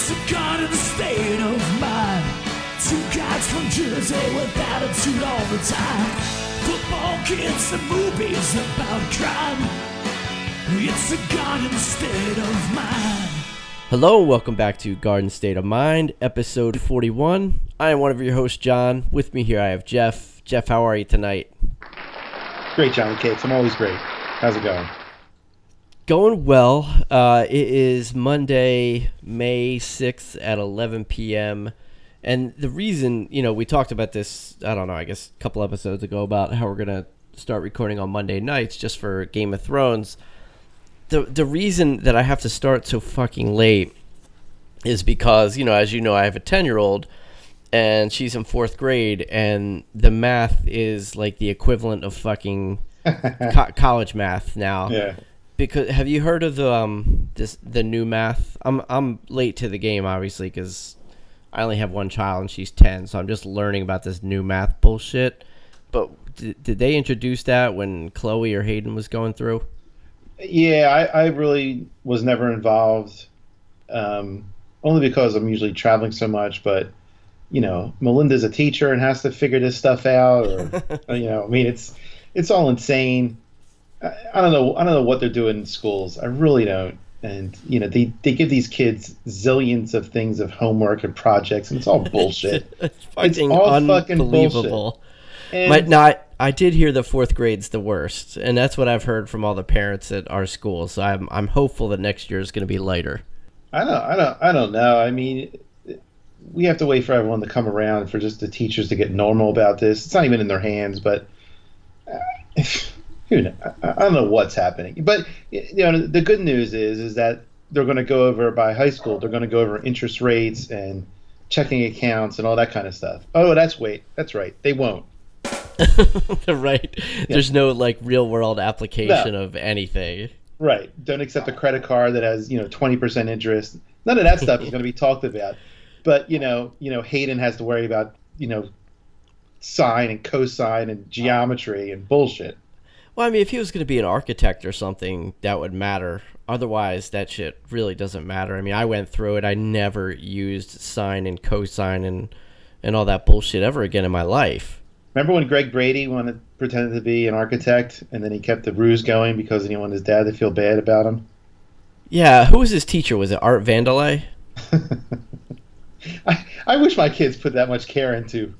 It's a god in the state of mind. Two guys from Jersey with attitude all the time. Football kids and movies about crime. It's a god in the state of mind. Hello, welcome back to Garden State of Mind, episode 41. I am one of your hosts, John. With me here, I have Jeff. Jeff, how are you tonight? Great, Johnny Cakes. I'm always great. How's it going? Going well. Uh, it is Monday, May 6th at 11 p.m. And the reason, you know, we talked about this, I don't know, I guess a couple episodes ago about how we're going to start recording on Monday nights just for Game of Thrones. The, the reason that I have to start so fucking late is because, you know, as you know, I have a 10 year old and she's in fourth grade, and the math is like the equivalent of fucking co- college math now Yeah. Because have you heard of the um this the new math? I'm I'm late to the game obviously because I only have one child and she's ten, so I'm just learning about this new math bullshit. But did, did they introduce that when Chloe or Hayden was going through? Yeah, I, I really was never involved, um, only because I'm usually traveling so much. But you know, Melinda's a teacher and has to figure this stuff out, or you know, I mean, it's it's all insane. I, I don't know. I don't know what they're doing in schools. I really don't. And you know, they they give these kids zillions of things of homework and projects, and it's all bullshit. it's fucking all fucking unbelievable. And My, no, I, I did hear the fourth grade's the worst, and that's what I've heard from all the parents at our school. So I'm I'm hopeful that next year is going to be lighter. I don't, I don't, I don't know. I mean, we have to wait for everyone to come around for just the teachers to get normal about this. It's not even in their hands, but uh, who knows? I, I don't know what's happening. But you know, the good news is, is that they're going to go over by high school. They're going to go over interest rates and checking accounts and all that kind of stuff. Oh, that's wait, that's right. They won't. right? There's no like real world application of anything. Right. Don't accept a credit card that has, you know, 20% interest. None of that stuff is going to be talked about. But, you know, you know, Hayden has to worry about, you know, sine and cosine and geometry and bullshit. Well, I mean, if he was going to be an architect or something, that would matter. Otherwise, that shit really doesn't matter. I mean, I went through it. I never used sine and cosine and and all that bullshit ever again in my life. Remember when Greg Brady wanted pretended to be an architect and then he kept the ruse going because he didn't his dad to feel bad about him? Yeah, who was his teacher? Was it Art Vandelay? I, I wish my kids put that much care into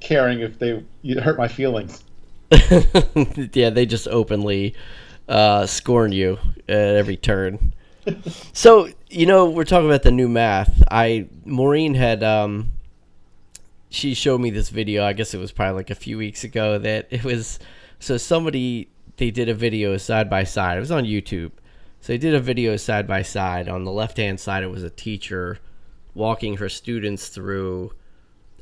caring if they hurt my feelings. yeah, they just openly uh, scorn you at every turn. so you know, we're talking about the new math. I Maureen had um, she showed me this video. I guess it was probably like a few weeks ago. That it was so somebody they did a video side by side. It was on YouTube. So they did a video side by side. On the left hand side, it was a teacher walking her students through.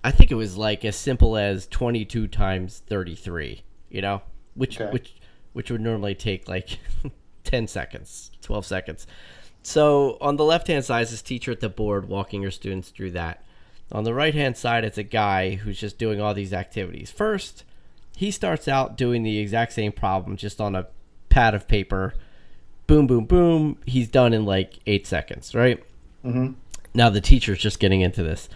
I think it was like as simple as twenty two times thirty three. You know, which Okay. which which would normally take like ten seconds, twelve seconds. So on the left hand side is this teacher at the board walking her students through that. On the right hand side, it's a guy who's just doing all these activities. First, he starts out doing the exact same problem just on a pad of paper. Boom, boom, boom. He's done in like eight seconds, right? Mhm. Now the teacher's just getting into this.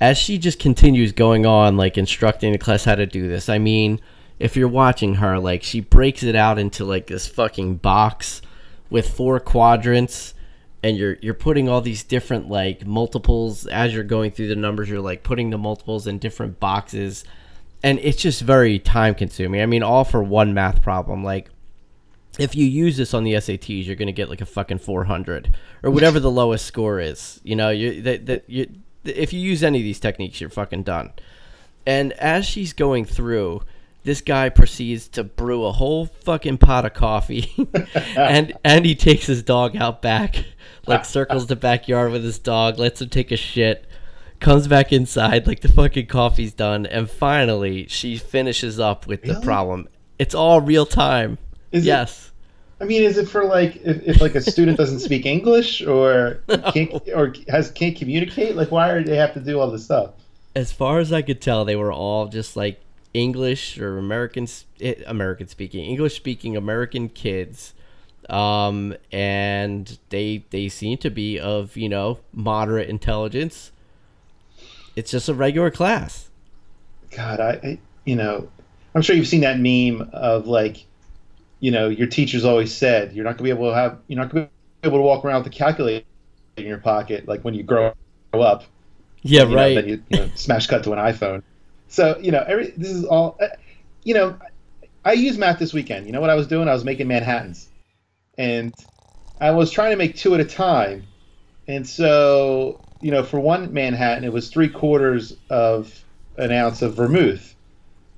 As she just continues going on, like instructing the class how to do this, I mean, if you're watching her, like she breaks it out into like this fucking box with four quadrants and you're you're putting all these different like multiples as you're going through the numbers you're like putting the multiples in different boxes and it's just very time consuming i mean all for one math problem like if you use this on the SATs, you're gonna get like a fucking 400 or whatever the lowest score is. You know, you that that you if you use any of these techniques, you're fucking done. And as she's going through, this guy proceeds to brew a whole fucking pot of coffee, and and he takes his dog out back, like circles the backyard with his dog, lets him take a shit, comes back inside, like the fucking coffee's done, and finally she finishes up with the problem. It's all real time. Is it- yes. I mean, is it for like if, if like a student doesn't speak English or can't or has can't communicate? Like, why do they have to do all this stuff? as far as I could tell, they were all just like English or American, eh, American speaking, English speaking American kids um, and they they seem to be of you know moderate intelligence. It's just a regular class. God, I, I you know, I'm sure you've seen that meme of like, you know, your teachers always said you're not gonna be able to have you're not gonna be able to walk around with a calculator in your pocket like when you grow up. Yeah, you know, right. then you, you know, smash cut to an iPhone. So you know, every this is all. Uh, you know, I used math this weekend. You know what I was doing? I was making Manhattans, and I was trying to make two at a time. And so, you know, for one Manhattan, it was three quarters of an ounce of vermouth.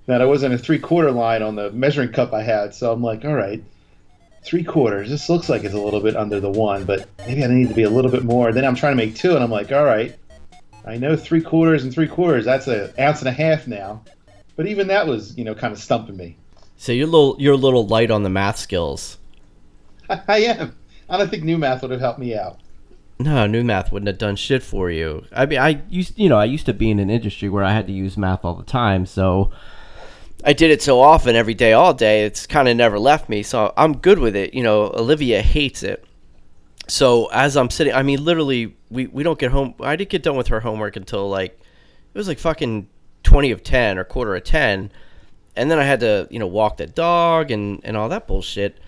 Now, I wasn't a three quarter line on the measuring cup I had, so I'm like, all right, three quarters. This looks like it's a little bit under the one, but maybe I need to be a little bit more. Then I'm trying to make two, and I'm like, all right, I know three quarters and three quarters. That's an ounce and a half now. But even that was, you know, kind of stumping me. So you're a little you're a little light on the math skills. I, I am. I don't think new math would have helped me out. No, new math wouldn't have done shit for you. I mean, I used, you know, I used to be in an industry where I had to use math all the time, so I did it so often, every day, all day. It's kind of never left me, so I'm good with it. You know, Olivia hates it. So as I'm sitting, I mean, literally, we we don't get home. I didn't get done with her homework until like it was like fucking twenty of ten or quarter of ten, and then I had to, you know, walk the dog and and all that bullshit.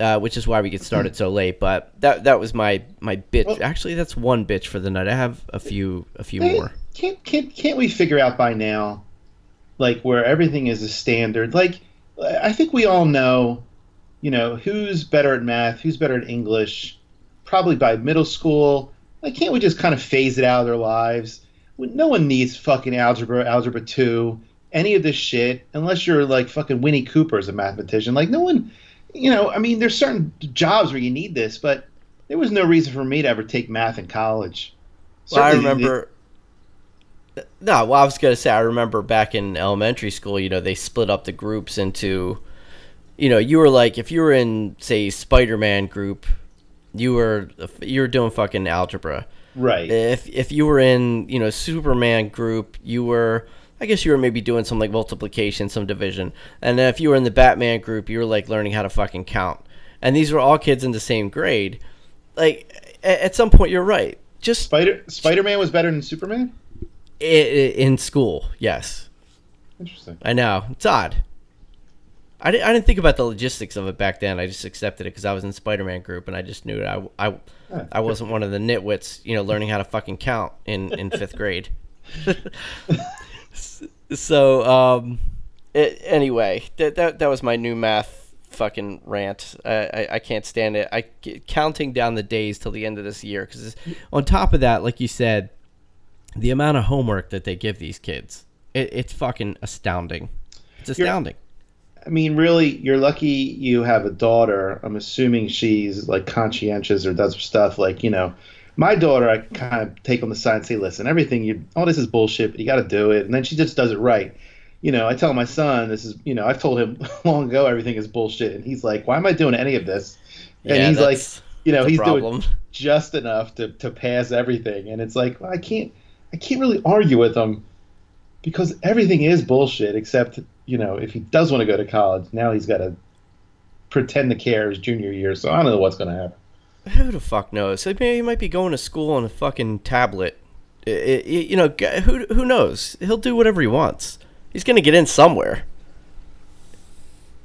Uh, which is why we get started so late. But that that was my my bitch. Well- Actually, that's one bitch for the night. I have a few a few Hey, more. Can't, can't can't we figure out by now, like where everything is a standard? Like, I think we all know, you know, who's better at math, who's better at English, probably by middle school. Like, can't we just kind of phase it out of their lives? No one needs fucking algebra, algebra two, any of this shit, unless you're like fucking Winnie Cooper as a mathematician. Like, no one, you know, I mean, there's certain jobs where you need this, but there was no reason for me to ever take math in college. Well, I remember. No, well, I was gonna say I remember back in elementary school. You know, they split up the groups into, you know, you were like if you were in say Spider-Man group, you were you were doing fucking algebra. right. If if you were in you know Superman group, you were I guess you were maybe doing some like multiplication, some division, and then if you were in the Batman group, you were like learning how to fucking count. And these were all kids in the same grade. Like at some point, you're right. Just Spider Spider Man was better than Superman. i- i- in school, yes. Interesting. I know it's odd. I didn't, I didn't think about the logistics of it back then. I just accepted it because I was in Spider-Man group, and I just knew that I, I, I wasn't one of the nitwits, you know, learning how to fucking count in, in fifth grade. so, um, it, anyway, that, that that was my new math fucking rant. I, I, I can't stand it. I counting down the days till the end of this year because on top of that, like you said, the amount of homework that they give these kids, it, it's fucking astounding. It's You're- astounding. I mean, really, you're lucky you have a daughter. I'm assuming she's like conscientious or does stuff like you know. My daughter, I kind of take on the side and say, "Listen, everything you, all this is bullshit, but you got to do it." And then she just does it right. You know, I tell my son, "This is," you know, I've told him long ago everything is bullshit, and he's like, "Why am I doing any of this?" And Yeah, he's like, you know, he's problem. doing just enough to, to pass everything and it's like well, i can't i can't really argue with him because everything is bullshit except you know if he does want to go to college now he's got to pretend to care his junior year so i don't know what's going to happen Who the fuck knows? I mean, he might be going to school on a fucking tablet. I- I- you know, who who knows? He'll do whatever he wants. He's gonna get in somewhere.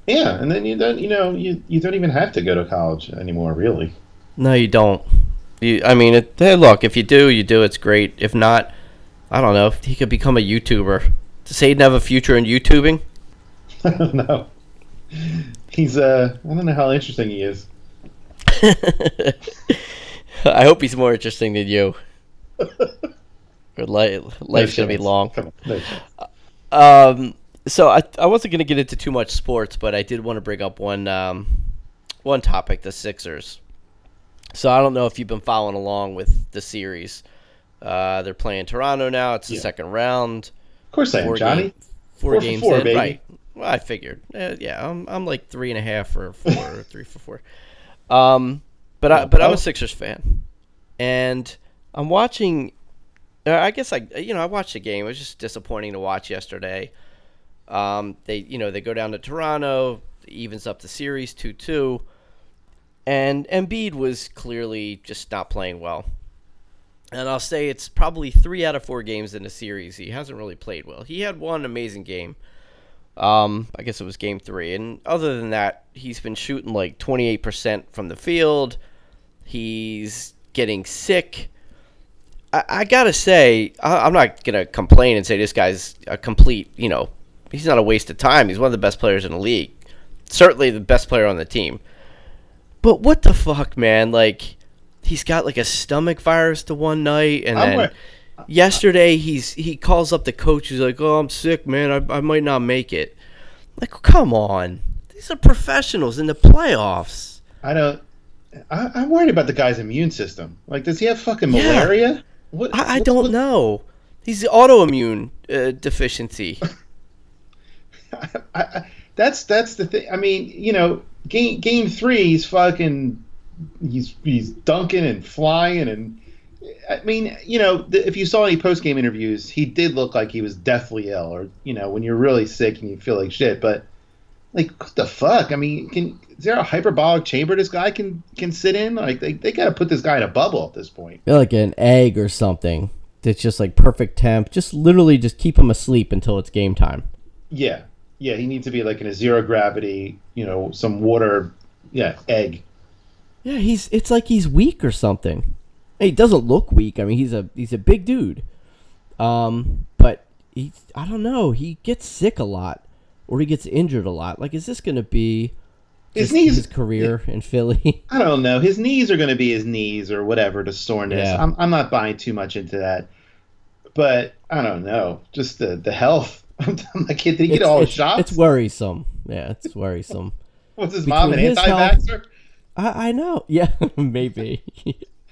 yeah and then you don't you know you, you don't even have to go to college anymore really No, you don't. You, I mean, it, hey, look, if you do, you do. It's great. If not, I don't know. He could become a YouTuber. To say he'd have a future in YouTubing? i don't know he's uh i don't know how interesting he is I hope he's more interesting than you. Or li- life's No gonna be long. No. Um, so I, I wasn't going to get into too much sports, but I did want to bring up one um, one topic: the Sixers. So I don't know if you've been following along with the series. Uh, they're playing Toronto now. It's the Yeah. second round. of course i am johnny game- four, Four games four, in, baby. right? Well, I figured. Uh, yeah, I'm I'm like three and a half or four, or three for four. Um, but I but I'm a Sixers fan, and I'm watching. Uh, I guess I you know I watched the game. It was just disappointing to watch yesterday. Um, they you know they go down to Toronto, evens up the series two two. And Embiid was clearly just not playing well. And I'll say it's probably three out of four games in the series he hasn't really played well. He had one amazing game. Um, I guess it was game three. And other than that, he's been shooting like 28% from the field. He's getting sick. I, I gotta say, I, I'm not gonna complain and say this guy's a complete, you know, he's not a waste of time. He's one of the best players in the league. Certainly the best player on the team. But what the fuck, man? Like, he's got like a stomach virus to one night, and I'm then yesterday he's he calls up the coach. He's like, "Oh, I'm sick, man. I, I might not make it." Like, come on, these are professionals in the playoffs. I don't. I, I'm worried about the guy's immune system. Like, does he have fucking Yeah. malaria? What, I, I what- don't what- know. He's autoimmune uh, deficiency. I, I, that's that's the thing. I mean, you know, game game three, he's fucking, he's he's dunking and flying and. I mean, you know, if you saw any post game interviews, he did look like he was deathly ill, or you know, when you're really sick and you feel like shit. But like, what the fuck? I mean, can is there a hyperbolic chamber this guy can can sit in? Like, they they got to put this guy in a bubble at this point. Feel like an egg or something that's just like perfect temp. Just literally just keep him asleep until it's game time. Yeah, yeah, he needs to be like in a zero gravity, you know, some water, yeah, egg. Yeah, he's it's like he's weak or something. He doesn't look weak. I mean, he's a he's a big dude. Um, but he I don't know. He gets sick a lot, or he gets injured a lot. Like, is this going to be His just knees- his career in Philly? I don't know. His knees are going to be his knees or whatever, to soreness. Yeah. I'm, I'm not buying too much into that. But I don't know. Just the, the health. I'm like, did he get It's- all his it's, shots? It's worrisome. Yeah, it's worrisome. Was his mom an his anti vaxxer? I I know. Yeah, maybe.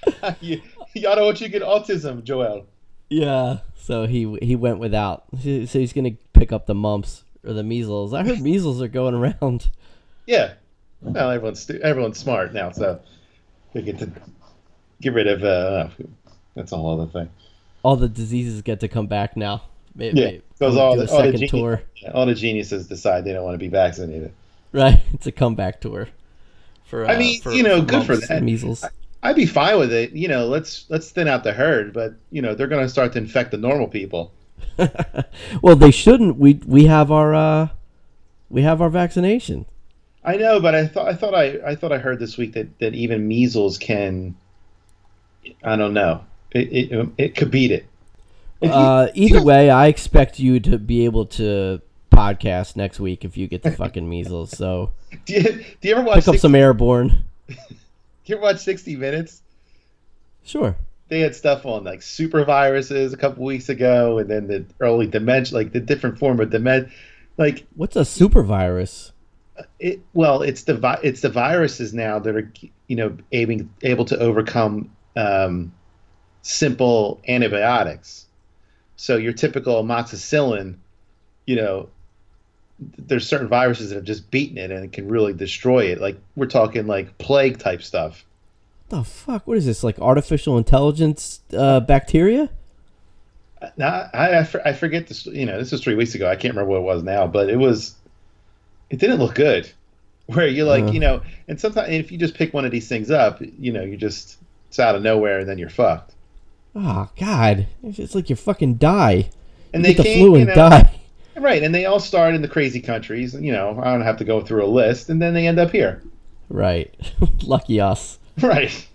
you, y'all don't want you to get autism, Joel. yeah. So he he went without. So he's gonna pick up the mumps or the measles. I heard measles are going around. Yeah. Well, everyone's stu- everyone's smart now, so we get to get rid of. Uh, that's a whole other thing. all the diseases get to come back now. Maybe, Yeah, because all the, all, the second geni- tour. all the geniuses decide they don't want to be vaccinated. Right, it's a comeback tour. For I uh, mean, for- you know, good for that. Measles. I'd be fine with it. You know, let's let's thin out the herd, but you know they're going to start to infect the normal people. well, they shouldn't. We we have our uh, we have our vaccination. I know, but I thought I thought I I thought I heard this week that that even measles can. I don't know. It it, it could beat it. You- Uh, either way, I expect you to be able to podcast next week if you get the fucking measles. So do you, do you ever watch pick up 60, some airborne. you watch 60 Minutes? Sure. They had stuff on like super viruses a couple weeks ago, and then the early dementia, like the different form of dementia. Like What's a super virus? it, well, it's the vi- it's the viruses now that are you know able able to overcome um, simple antibiotics. So your typical amoxicillin, you know, there's certain viruses that have just beaten it and it can really destroy it. Like we're talking like plague type stuff. the fuck? What is this? Like artificial intelligence uh, bacteria? Now I, I, I forget this. You know, this was three weeks ago. I can't remember what it was now, but it was. It didn't look good. Where you're like, Uh. you know, and sometimes if you just pick one of these things up, you know, you just it's out of nowhere and then you're fucked. Oh God! It's like you fucking die. And you they the came, flu you and know, die. Right, and they all start in the crazy countries. You know, I don't have to go through a list, and then they end up here. Right. Lucky us. Right.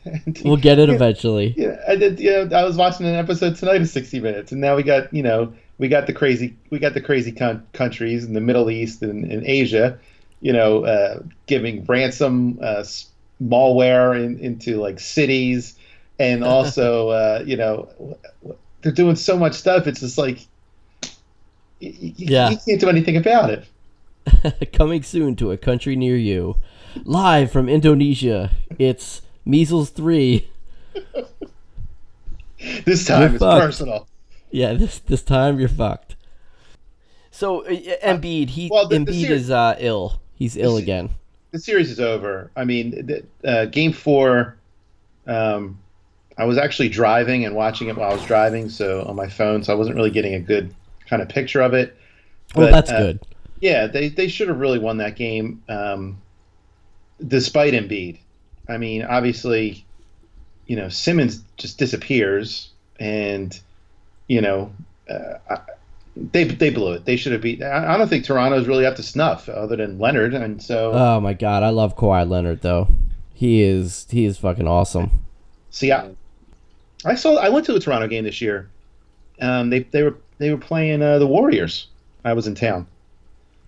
We'll get it eventually. Yeah, I did. You know, I was watching an episode tonight of 60 Minutes, and now we got you know we got the crazy we got the crazy con- countries in the Middle East and, and Asia, you know, uh, giving ransom uh, malware in, into like cities, and also uh, you know they're doing so much stuff. It's just like y- y- Yeah. you can't do anything about it. Coming soon to a country near you. Live from Indonesia, it's Measles 3. This time it's personal. Yeah, this this time you're fucked. So uh, Embiid, he well, the- the Embiid ser- is uh, ill. He's ill se- again. the series is over. I mean, the, uh, game four. Um, I was actually driving and watching it while I was driving, so on my phone, so I wasn't really getting a good kind of picture of it. Well, But, that's uh, good. Yeah, they they should have really won that game, um, despite Embiid. I mean, obviously, you know, Simmons just disappears, and you know, uh, they they blew it. They should have beat. I, I don't think Toronto's really up to snuff, other than Leonard, and so Oh my god, I love Kawhi Leonard though. He is he is fucking awesome. see, I, I saw. I went to a Toronto game this year. Um, they they were they were playing uh, the Warriors. I was in town.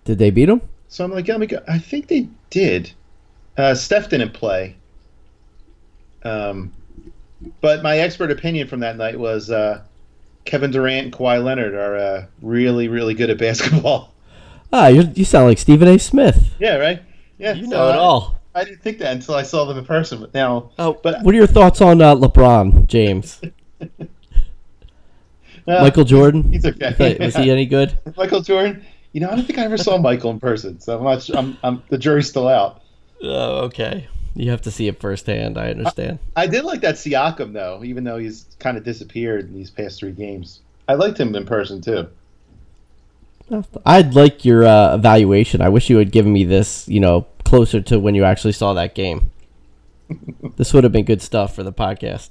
Did they beat them? So I'm like, let me go. I think they did. Uh, Steph didn't play. Um, but my expert opinion from that night was uh, Kevin Durant and Kawhi Leonard are uh, really, really good at basketball. Ah, you you sound like Stephen A. Smith. yeah, right. Yeah, You so know it I- all. I didn't think that until I saw them in person. But now, Oh, but what are your thoughts on uh, LeBron James? uh, Michael Jordan? he's okay. Was he any good? Michael Jordan. You know, I don't think I ever saw Michael in person, so I'm not. su- I'm, I'm the jury's still out. Oh, okay. You have to see it firsthand. I understand. I did like that Siakam though, even though he's kind of disappeared in these past three games. I liked him in person too. I'd like your uh, evaluation. I wish you had given me this, you know, closer to when you actually saw that game. this would have been good stuff for the podcast.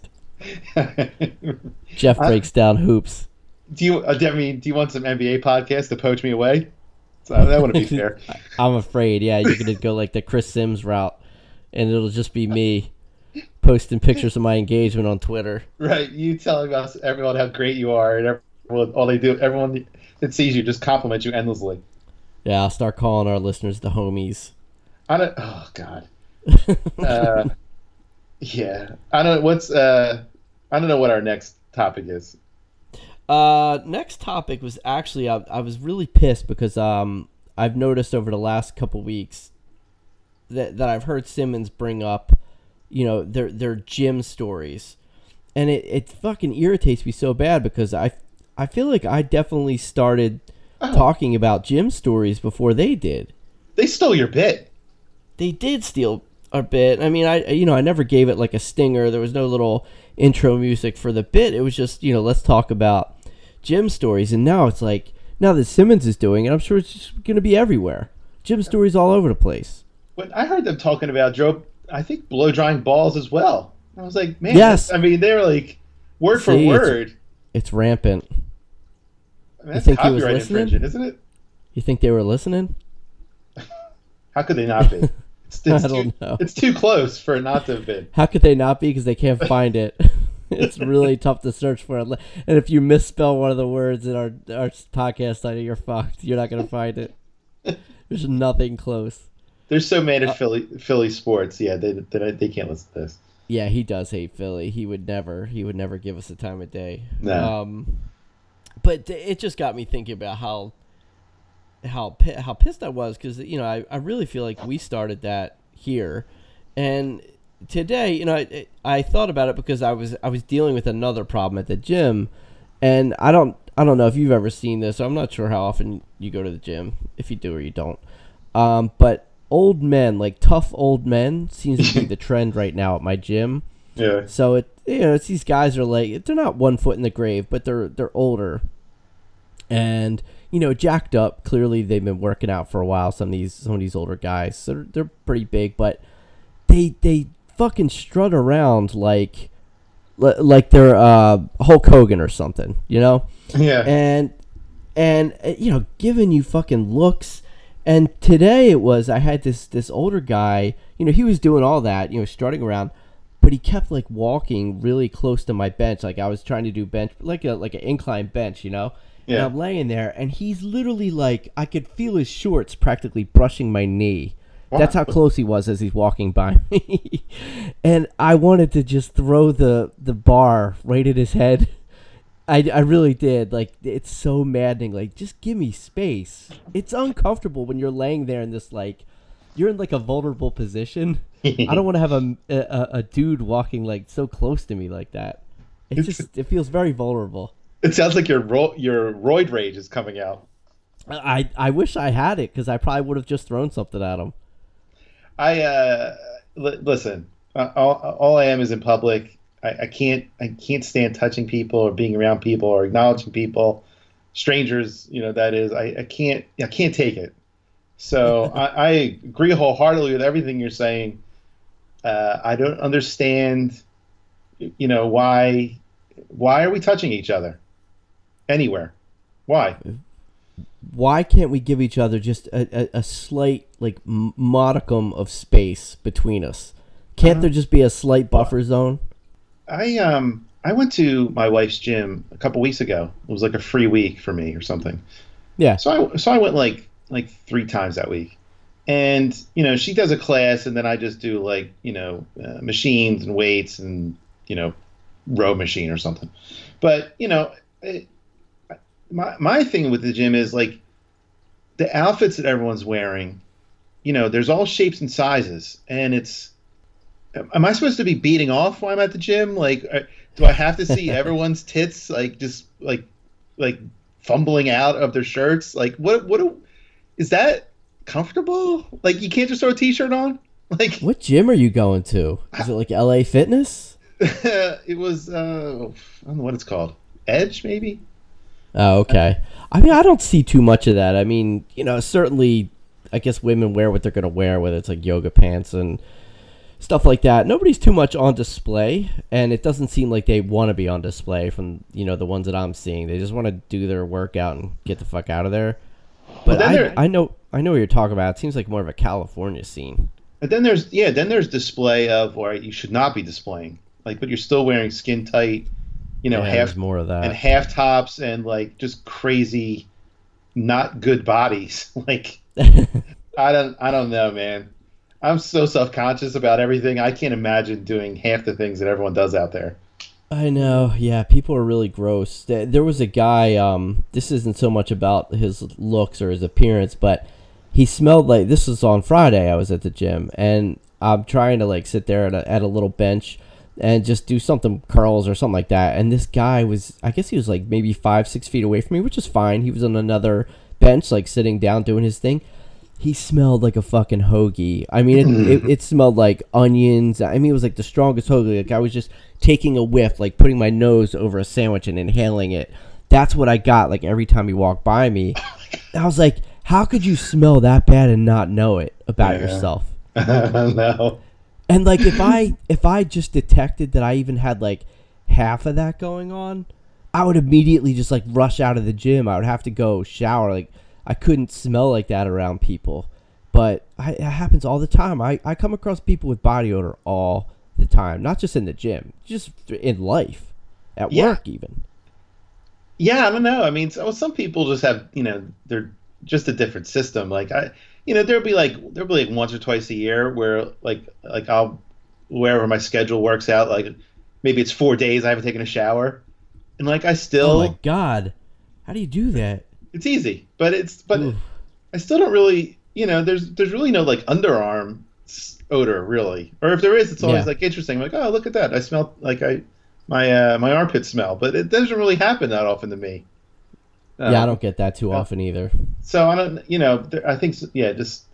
Jeff I- breaks down hoops. do you? Uh, I mean, do you want some NBA podcast to poach me away? So that wouldn't be fair. I'm afraid, yeah, you're gonna go like the Chris Sims route, and it'll just be me posting pictures of my engagement on Twitter. Right? You telling us everyone how great you are, and everyone, all they do, everyone that sees you just compliment you endlessly. Yeah, I'll start calling our listeners the homies. I don't. Oh God. Uh, yeah. I don't. What's. Uh, I don't know what our next topic is. Uh, next topic was actually I, I was really pissed because um I've noticed over the last couple weeks that that I've heard Simmons bring up, you know, their their gym stories, and it it fucking irritates me so bad because I I feel like I definitely started Oh. talking about gym stories before they did. They stole your bit. They did steal a bit. I mean, I you know I never gave it like a stinger. There was no little intro music for the bit. It was just you know let's talk about gym stories. And now it's like now that Simmons is doing it, I'm sure it's just going to be everywhere. Gym stories all over the place. When I heard them talking about Joe, I think blow drying balls as well. I was like, man. Yes. I mean, they were like word for See, it's- word. It's rampant. I mean, that's think he was copyright listening? infringement, isn't it? You think they were listening? How could they not be? It's, it's I too, don't know. It's too close for it not to have been. How could they not be? Because they can't find it. it's really tough to search for it. And if you misspell one of the words in our our podcast title, you're fucked. You're not going to find it. There's nothing close. They're so mad Uh, at Philly Philly sports. Yeah, they, they they can't listen to this. Yeah, he does hate Philly. He would never. He would never give us the time of day. No. Um, but it just got me thinking about how how how pissed I was because you know I, I really feel like we started that here, and today you know I, I thought about it because I was I was dealing with another problem at the gym, and I don't I don't know if you've ever seen this. I'm not sure how often you go to the gym, if you do or you don't. Um, but old men, like tough old men, seems to be the trend right now at my gym. Yeah. So it you know it's these guys are like they're not one foot in the grave, but they're they're older, and you know jacked up. Clearly they've been working out for a while. Some of these some of these older guys, so they're, they're pretty big, but they they fucking strut around like like they're uh, Hulk Hogan or something, you know Yeah. and and uh, you know giving you fucking looks and today it was i had this this older guy you know he was doing all that you know strutting around but he kept like walking really close to my bench like i was trying to do bench like a like an incline bench you know and Yeah. i'm laying there and he's literally like i could feel his shorts practically brushing my knee that's how close he was as he's walking by me and i wanted to just throw the the bar right at his head I, I really did. Like, it's so maddening. Like, just give me space. It's uncomfortable when you're laying there in this, like, you're in, like, a vulnerable position. I don't want to have a, a, a dude walking, like, so close to me like that. It just, it feels very vulnerable. It sounds like your ro- your roid rage is coming out. I, I wish I had it because I probably would have just thrown something at him. I uh, li- listen. Uh, all, all I am is in public. I, I can't I can't stand touching people or being around people or acknowledging people, strangers. You know that is. I, I can't I can't take it. So I, I agree wholeheartedly with everything you're saying. Uh, I don't understand. You know why? Why are we touching each other anywhere? Why? Why can't we give each other just a, a, a slight like modicum of space between us? Can't there just be a slight buffer zone? I um I went to my wife's gym a couple weeks ago. It was like a free week for me or something. Yeah. So I so I went like like three times that week, and you know she does a class and then I just do like you know uh, machines and weights and you know row machine or something. But you know, it, my my thing with the gym is like the outfits that everyone's wearing. You know, there's all shapes and sizes, and it's. Am I supposed to be beating off while I'm at the gym? Like, uh, do I have to see everyone's tits like just like like fumbling out of their shirts? Like, what what do, is that comfortable? Like, you can't just throw a t-shirt on. Like, What gym are you going to? Is it like LA Fitness? it was uh, I don't know what it's called. Edge, maybe. Oh, okay. I mean, I don't see too much of that. I mean, you know, certainly, I guess women wear what they're going to wear, whether it's like yoga pants and stuff like that. Nobody's too much on display, and it doesn't seem like they want to be on display from, you know, the ones that I'm seeing. They just want to do their workout and get the fuck out of there. But I, I know I know what you're talking about. It seems like more of a California scene. But then there's yeah, then there's display of where you should not be displaying. Like, but you're still wearing skin tight, you know, Yeah, half more of that. and half tops and like just crazy, not good bodies. like, I don't, I don't know, man. I'm so self conscious about everything. I can't imagine doing half the things that everyone does out there. I know. Yeah, people are really gross. There there was a guy. Um, this isn't so much about his looks or his appearance, but he smelled like this was on Friday. I was at the gym and I'm trying to like sit there at a, at a little bench and just do something curls or something like that. And this guy was, I guess he was like maybe five six feet away from me, which is fine. He was on another bench, like sitting down doing his thing. He smelled like a fucking hoagie. I mean, it, it, it smelled like onions. I mean, it was like the strongest hoagie. Like I was just taking a whiff, like putting my nose over a sandwich and inhaling it. That's what I got. Like every time he walked by me, I was like, "How could you smell that bad and not know it about Yeah. yourself?" no. And like if I if I just detected that I even had like half of that going on, I would immediately just like rush out of the gym. I would have to go shower. Like I couldn't smell like that around people. But I, it happens all the time. I, I come across people with body odor all the time, not just in the gym, just in life, at Yeah. work even. Yeah, I don't know. I mean, so, some people just have, you know, they're just a different system. Like I, you know, there'll be like there'll be like once or twice a year where like like I'll wherever my schedule works out, like maybe it's four days I haven't taken a shower, and like I still. Oh my god, how do you do that? it's easy, but it's but Oof. I still don't really, you know, there's there's really no like underarm odor really, or if there is, it's always Yeah. like interesting. Like oh look at that, I smell like I my uh, my armpit smell, but it doesn't really happen that often to me. Yeah, I Um, don't get that too often either. So I don't, you know, there, I think, yeah, just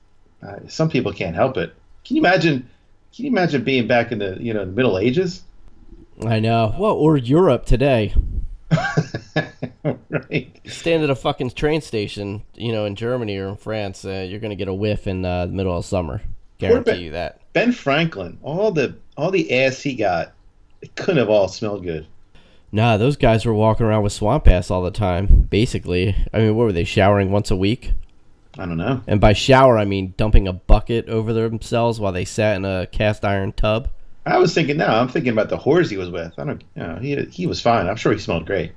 uh, some people can't help it. Can you imagine? Can you imagine being back in the, you know, the Middle Ages? I know. Well, or Europe today. right. stand at a fucking train station, you know, in Germany or in France, uh, you're gonna get a whiff in uh, the middle of summer. Guarantee Ben- you that. Ben Franklin, all the all the ass he got, it couldn't have all smelled good. Nah, those guys were walking around with swamp ass all the time. Basically, I mean, what were they showering once a week? I don't know. And by shower, I mean dumping a bucket over themselves while they sat in a cast iron tub. I was thinking, no, I'm thinking about the whores he was with. I don't, you know, he he was fine. I'm sure he smelled great.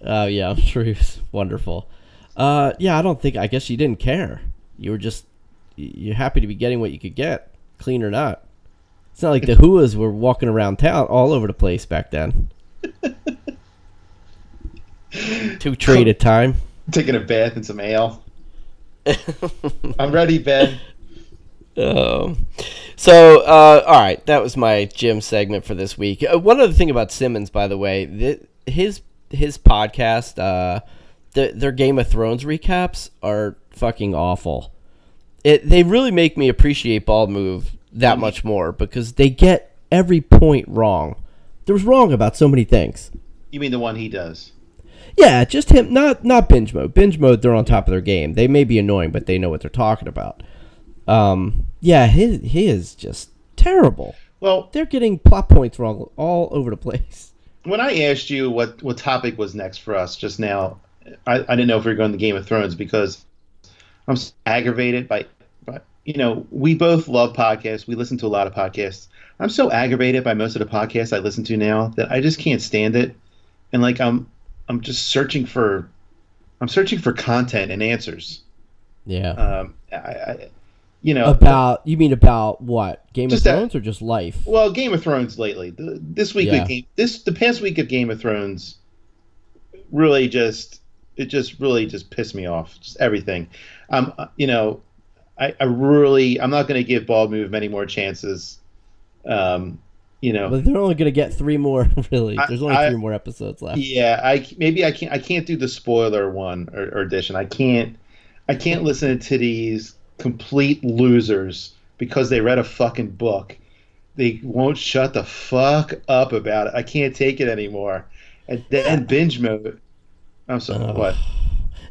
Oh yeah, I'm sure he was wonderful. Uh, yeah, I don't think. I guess you didn't care. You were just you're happy to be getting what you could get, clean or not. It's not like the Huas were walking around town all over the place back then. Two tree at a time. Taking a bath and some ale. I'm ready, Ben. Um, so, uh, all right, that was my gym segment for this week. Uh, one other thing about Simmons, by the way, th- his his podcast, uh, th- their Game of Thrones recaps are fucking awful. It they really make me appreciate Bald Move that much more because they get every point wrong. There was wrong about so many things. You mean the one he does? Yeah, just him. Not not binge mode. Binge mode, they're on top of their game. They may be annoying, but they know what they're talking about. Um, yeah, his he is just terrible. Well, They're getting plot points wrong all over the place. when I asked you what what topic was next for us just now, I, I didn't know if we were going to Game of Thrones because I'm so aggravated by, by you know we both love podcasts. We listen to a lot of podcasts. I'm so aggravated by most of the podcasts I listen to now that I just can't stand it, and like I'm I'm just searching for I'm searching for content and answers. Yeah. Um, I, I you know about you mean about what Game of that- Thrones or just life? Well, Game of Thrones lately. The, this week Yeah. Game this the past week of Game of Thrones really just it just really just pissed me off. Just everything. Um, you know, I, I really I'm not going to give Bald Move many more chances. Um, you know, But they're only going to get three more. Really, I- there's only I- three more episodes left. yeah, I maybe I can't I can't do the spoiler one or, or edition. I can't I can't listen to these complete losers because they read a fucking book. They won't shut the fuck up about it. I can't take it anymore. And then binge mode. I'm sorry. Ugh. what?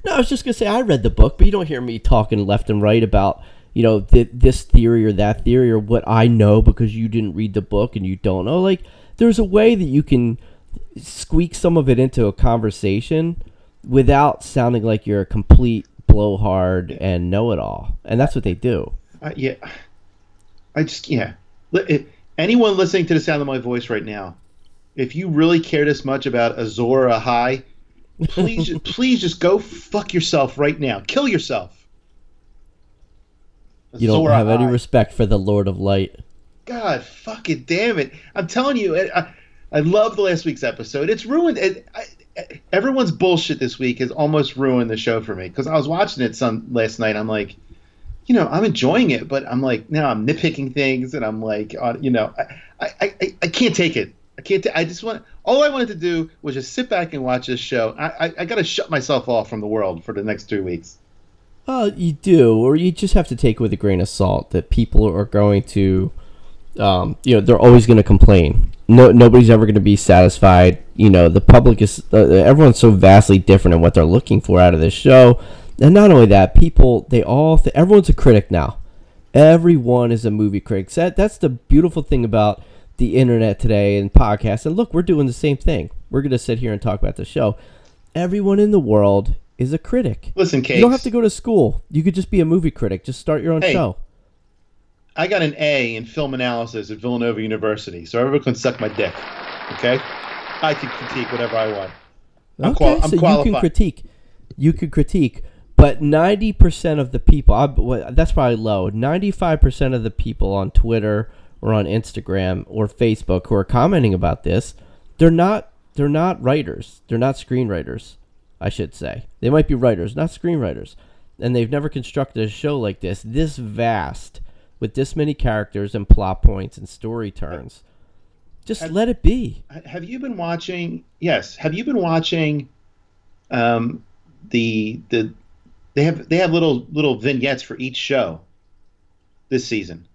No, I was just gonna say I read the book, but you don't hear me talking left and right about you know th- this theory or that theory or what I know because you didn't read the book and you don't know. Like, there's a way that you can squeak some of it into a conversation without sounding like you're a complete blowhard and know-it-all, and that's what they do. I, yeah. I just yeah. Anyone listening to the sound of my voice right now, if you really care this much about Azor Ahai, please please just go fuck yourself right now. Kill yourself. You don't Azor Ahai any respect for the Lord of Light. God fucking damn it! I'm telling you, I, I, I love the last week's episode. It's ruined. It, I, everyone's bullshit this week has almost ruined the show for me because I was watching it some last night. I'm like, you know, I'm enjoying it, but I'm like, now I'm nitpicking things, and I'm like, uh, you know, I, I, I, I can't take it. I can't. ta- I just want. All I wanted to do was just sit back and watch this show. I, I, I got to shut myself off from the world for the next two weeks. Well, you do, or you just have to take it with a grain of salt that people are going to, um, you know, they're always going to complain. No, nobody's ever going to be satisfied. You know, the public is, uh, everyone's so vastly different in what they're looking for out of this show, and not only that, people, they all, th- everyone's a critic now. Everyone is a movie critic. That, that's the beautiful thing about the internet today and podcasts. And look, we're doing the same thing. We're going to sit here and talk about the show. Everyone in the world is a critic. Listen, Case. You don't have to go to school. You could just be a movie critic. Just start your own Hey, show. I got an A in film analysis at Villanova University, so everyone can suck my dick. Okay, I can critique whatever I want. I'm okay, qual- I'm so you can critique. You can critique, but ninety percent of the people, I, that's probably low. Ninety-five percent of the people on Twitter or on Instagram or Facebook who are commenting about this, they're not. They're not writers. They're not screenwriters. I should say they might be writers, not screenwriters, and they've never constructed a show like this, this vast, with this many characters and plot points and story turns. Just let it be. Have you been watching? Yes. Have you been watching? Um, the the they have they have little little vignettes for each show. This season.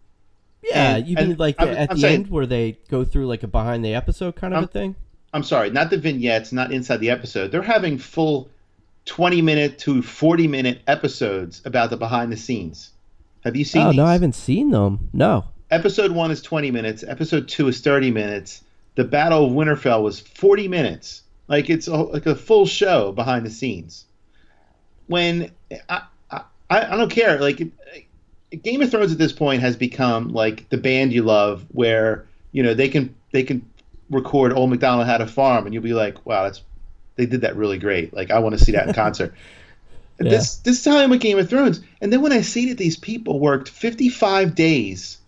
Yeah, And- you mean like I'm- at I'm the saying- end where they go through like a behind the episode kind of a I'm- thing? I'm sorry, not the vignettes, not inside the episode. They're having full 20 minute to 40 minute episodes about the behind the scenes. Have you seen Oh these? no, I haven't seen them. No. episode one is 20 minutes episode two is 30 minutes the battle of winterfell was 40 minutes like it's a, like a full show behind the scenes when i i, I don't care like game of thrones at this point has become like the band you love where you know they can they can record old mcdonald had a farm and you'll be like wow that's they did that really great like i want to see that in concert Yeah. this this time with game of thrones and then when i see that these people worked 55 days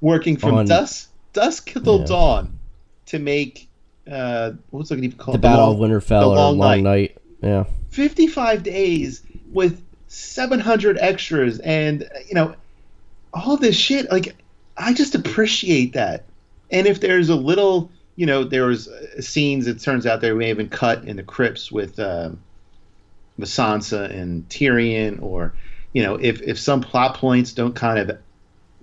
working from On- dusk dusk till Yeah. dawn to make uh what's it even called The Battle Long- of Winterfell The or Long Long Night. Night. Yeah. 55 days with 700 extras and you know all this shit like i just appreciate that. And if there's a little you know there was scenes it turns out they may have been cut in the crypts with um sansa and tyrion or you know if if some plot points don't kind of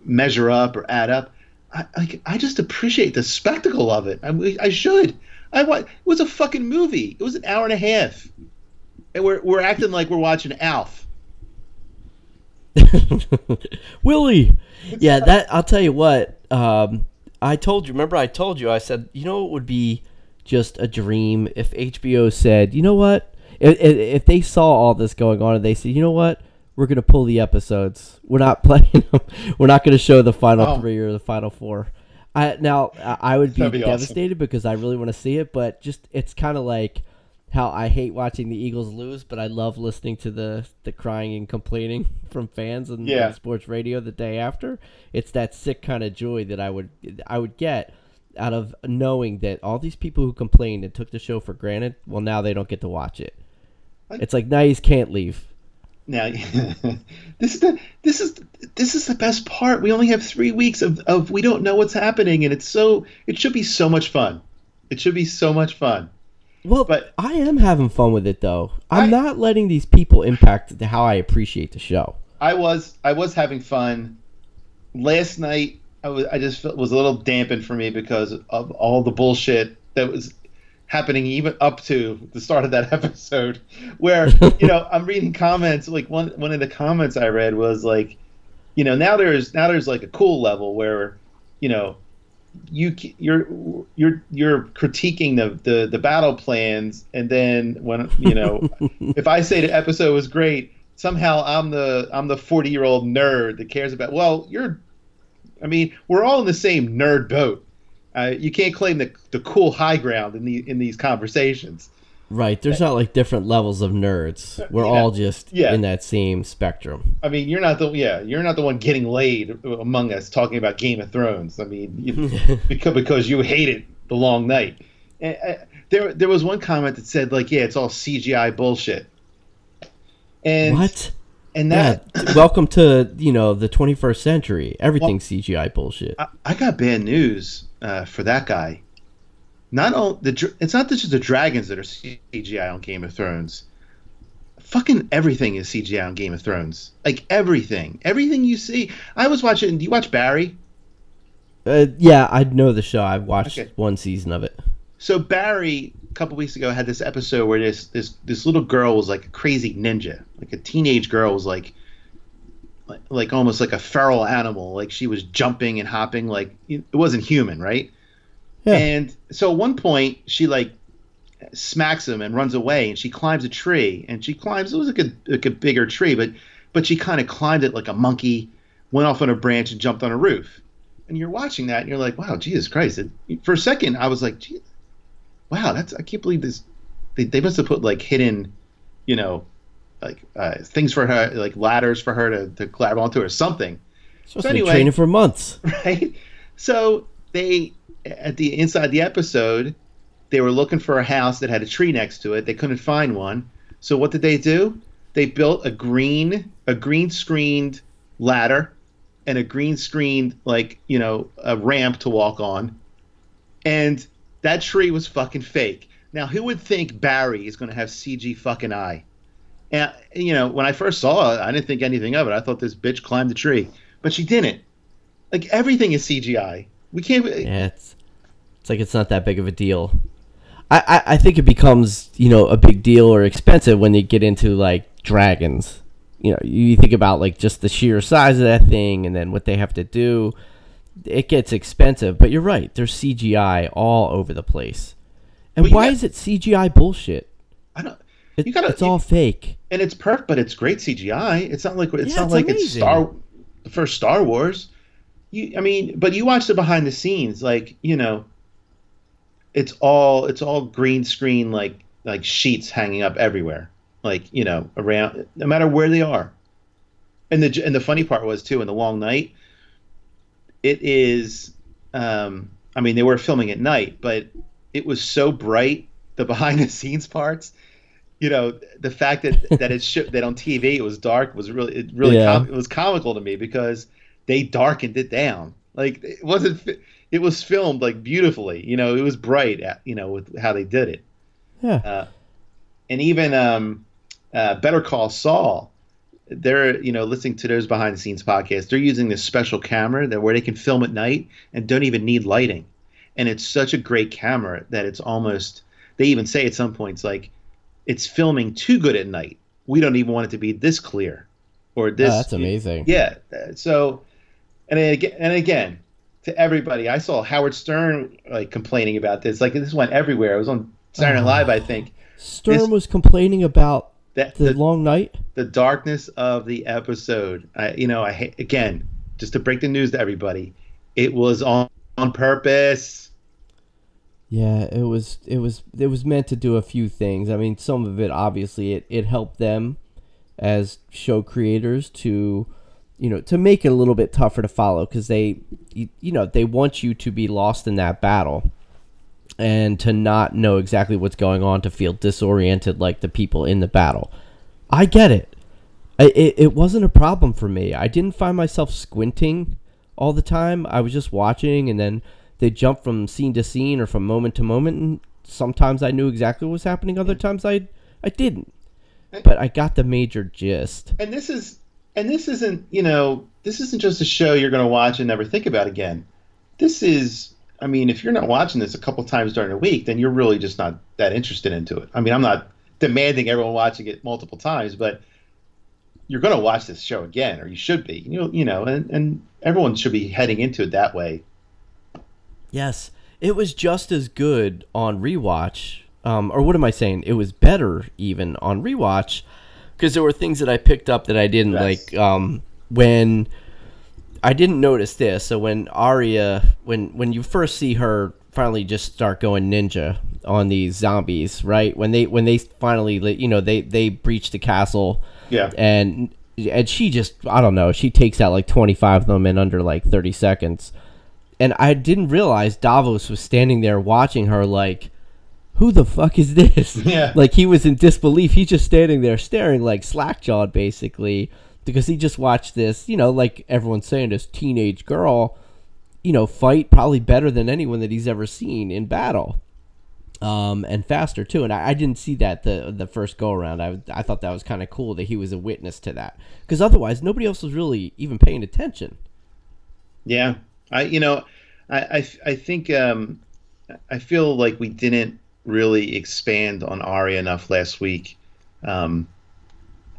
measure up or add up i like i just appreciate the spectacle of it. I, I should. I it was a fucking movie. It was an hour and a half. And we're we're acting like we're watching Alf. Willie. Yeah, that I'll tell you what. Um, I told you. Remember, I told you. I said, you know, it would be just a dream if HBO said, you know what, if, if they saw all this going on and they said, you know what, we're gonna pull the episodes. We're not playing them. We're not gonna show the final Oh. three or the final four. I now I would be, be awesome. devastated because I really want to see it, but just it's kind of like how I hate watching the Eagles lose, but I love listening to the the crying and complaining from fans and, Yeah. sports radio the day after. It's that sick kind of joy that I would I would get out of knowing that all these people who complained and took the show for granted, well now they don't get to watch it. I- It's like now you can't leave. Now, this is the this is this is the best part. We only have three weeks of, of we don't know what's happening, and it's so it should be so much fun. It should be so much fun. Well, But- I am having fun with it though. I'm I- not letting these people impact how I appreciate the show. I was I was having fun. Last night I was I just felt was a little dampened for me because of all the bullshit that was happening even up to the start of that episode where you know I'm reading comments like one one of the comments I read was like you know now there's now there's like a cool level where you know you you're you're you're critiquing the, the the battle plans and then when you know if I say the episode was great somehow I'm the I'm the 40 year old nerd that cares about well you're I mean we're all in the same nerd boat. Uh, you can't claim the the cool high ground in the in these conversations Right. There's not like different levels of nerds. We're Yeah. all just Yeah. in that same spectrum. I mean, you're not the yeah, you're not the one getting laid among us talking about Game of Thrones. I mean, you, because because you hated the long night. And, uh, there there was one comment that said like, yeah, it's all CGI bullshit. And what? and Yeah. that welcome to, you know, the 21st century. Everything's CGI bullshit. I, I got bad news uh, for that guy. Not all the it's not just the dragons that are CGI on Game of Thrones. Fucking everything is CGI on Game of Thrones. Like everything, everything you see. I was watching. Do you watch Barry? Uh, yeah, I know the show. I've watched Okay. one season of it. So Barry, a couple weeks ago, had this episode where this this this little girl was like a crazy ninja, like a teenage girl was like, like, like almost like a feral animal. Like she was jumping and hopping, like it wasn't human, right? Yeah. And so at one point she like smacks him and runs away, and she climbs a tree, and she climbs. It was like a like a bigger tree, but but she kind of climbed it like a monkey, went off on a branch and jumped on a roof. And you're watching that, and you're like, wow, Jesus Christ! It, for a second, I was like, wow, that's I can't believe this. They, they must have put like hidden, you know, like uh, things for her, like ladders for her to, to grab onto or something, Supposed So anyway- training for months. right? So they at the inside the episode, they were looking for a house that had a tree next to it. They couldn't find one. So what did they do? They built a green a green screened ladder and a green screened like you know a ramp to walk on, and that tree was fucking fake. Now who would think Barry is going to have CG fucking eye? And you know when I first saw it, I didn't think anything of it. I thought this bitch climbed the tree, but she didn't. Like everything is CGI. We can't. Yeah, it's it's like it's not that big of a deal. I, I, I think it becomes you know a big deal or expensive when they get into like dragons. You know, you think about like just the sheer size of that thing and then what they have to do. It gets expensive, but you're right. There's CGI all over the place. And why got- is it CGI bullshit? I don't. It, You gotta- it's all fake. And it's perfect, but it's great CGI. It's not like it's Yeah, not it's like it's. Star the first Star Wars. You, I mean, but you watch the behind the scenes, like you know, it's all it's all green screen, like like sheets hanging up everywhere, like you know, around no matter where they are. And the and the funny part was too in the long night. It is, um, I mean, they were filming at night, but it was so bright. The behind the scenes parts, you know, the fact that that sh- that on TV it was dark was really it really Yeah. com- it was comical to me because they darkened it down. Like it wasn't. It was filmed like beautifully. You know, it was bright. uh, You know, with how they did it Yeah. uh, and even um, uh, Better Call Saul, they're you know listening to those behind the scenes podcasts. They're using this special camera that where they can film at night and don't even need lighting, and it's such a great camera that it's almost. They even say at some points like, it's filming too good at night. We don't even want it to be this clear, or Oh, this. that's amazing. Yeah. So, and again, and again, to everybody. I saw Howard Stern like complaining about this. Like this went everywhere. It was on Saturday Night Live, I think. Stern This- was complaining about That the, the, long night. the darkness of the episode. I, you know, I again just to break the news to everybody. It was on on purpose. Yeah, it was it was it was meant to do a few things. I mean, some of it obviously it, it helped them as show creators to you know to make it a little bit tougher to follow because they you, you know they want you to be lost in that battle and to not know exactly what's going on to feel disoriented like the people in the battle. I get it. I, it it wasn't a problem for me. I didn't find myself squinting all the time. I was just watching, and then they jump from scene to scene or from moment to moment. And sometimes I knew exactly what was happening. Other times I I didn't. But I got the major gist. And this is and this isn't you know this isn't just a show you're going to watch and never think about again. This is I mean if you're not watching this a couple times during the week, then you're really just not that interested into it. I mean I'm not demanding everyone watching it multiple times, but you're going to watch this show again, or you should be. You know, you know, and, and everyone should be heading into it that way. Yes, it was just as good on rewatch. Um, or what am I saying? It was better even on rewatch because there were things that I picked up that I didn't Yes. like. Um, when I didn't notice this, so when Arya, when when you first see her finally just start going ninja on these zombies, right? When they when they finally, you know, they they breach the castle Yeah. and and she just I don't know she takes out like 25 of them in under like 30 seconds and I didn't realize Davos was standing there watching her like who the fuck is this Yeah. like he was in disbelief he's just standing there staring like slack-jawed basically because he just watched this you know like everyone's saying this teenage girl you know fight probably better than anyone that he's ever seen in battle um, and faster too. And I, I didn't see that the the first go around. I I thought that was kind of cool that he was a witness to that because otherwise nobody else was really even paying attention. Yeah, I you know, I I, I think um, I feel like we didn't really expand on Arya enough last week. Um,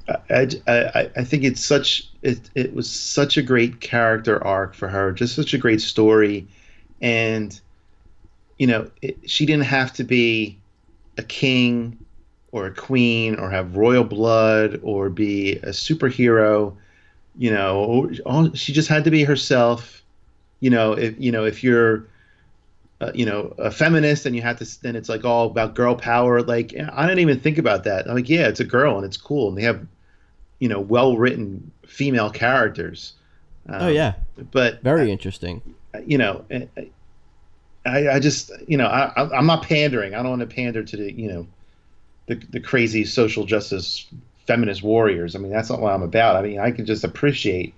I, I, I, I think it's such it, it was such a great character arc for her, just such a great story, and you know it, she didn't have to be a king or a queen or have royal blood or be a superhero you know all, she just had to be herself you know if you know if you're uh, you know a feminist and you have to then it's like all about girl power. Like i didn't even think about that. I'm like yeah it's a girl and it's cool and they have you know well written female characters. Um, oh yeah, but very interesting. you know I, I just you know I, I- i'm not pandering. I don't want to pander to the you know the, the crazy social justice feminist warriors. I mean that's not what i'm about. I mean i can just appreciate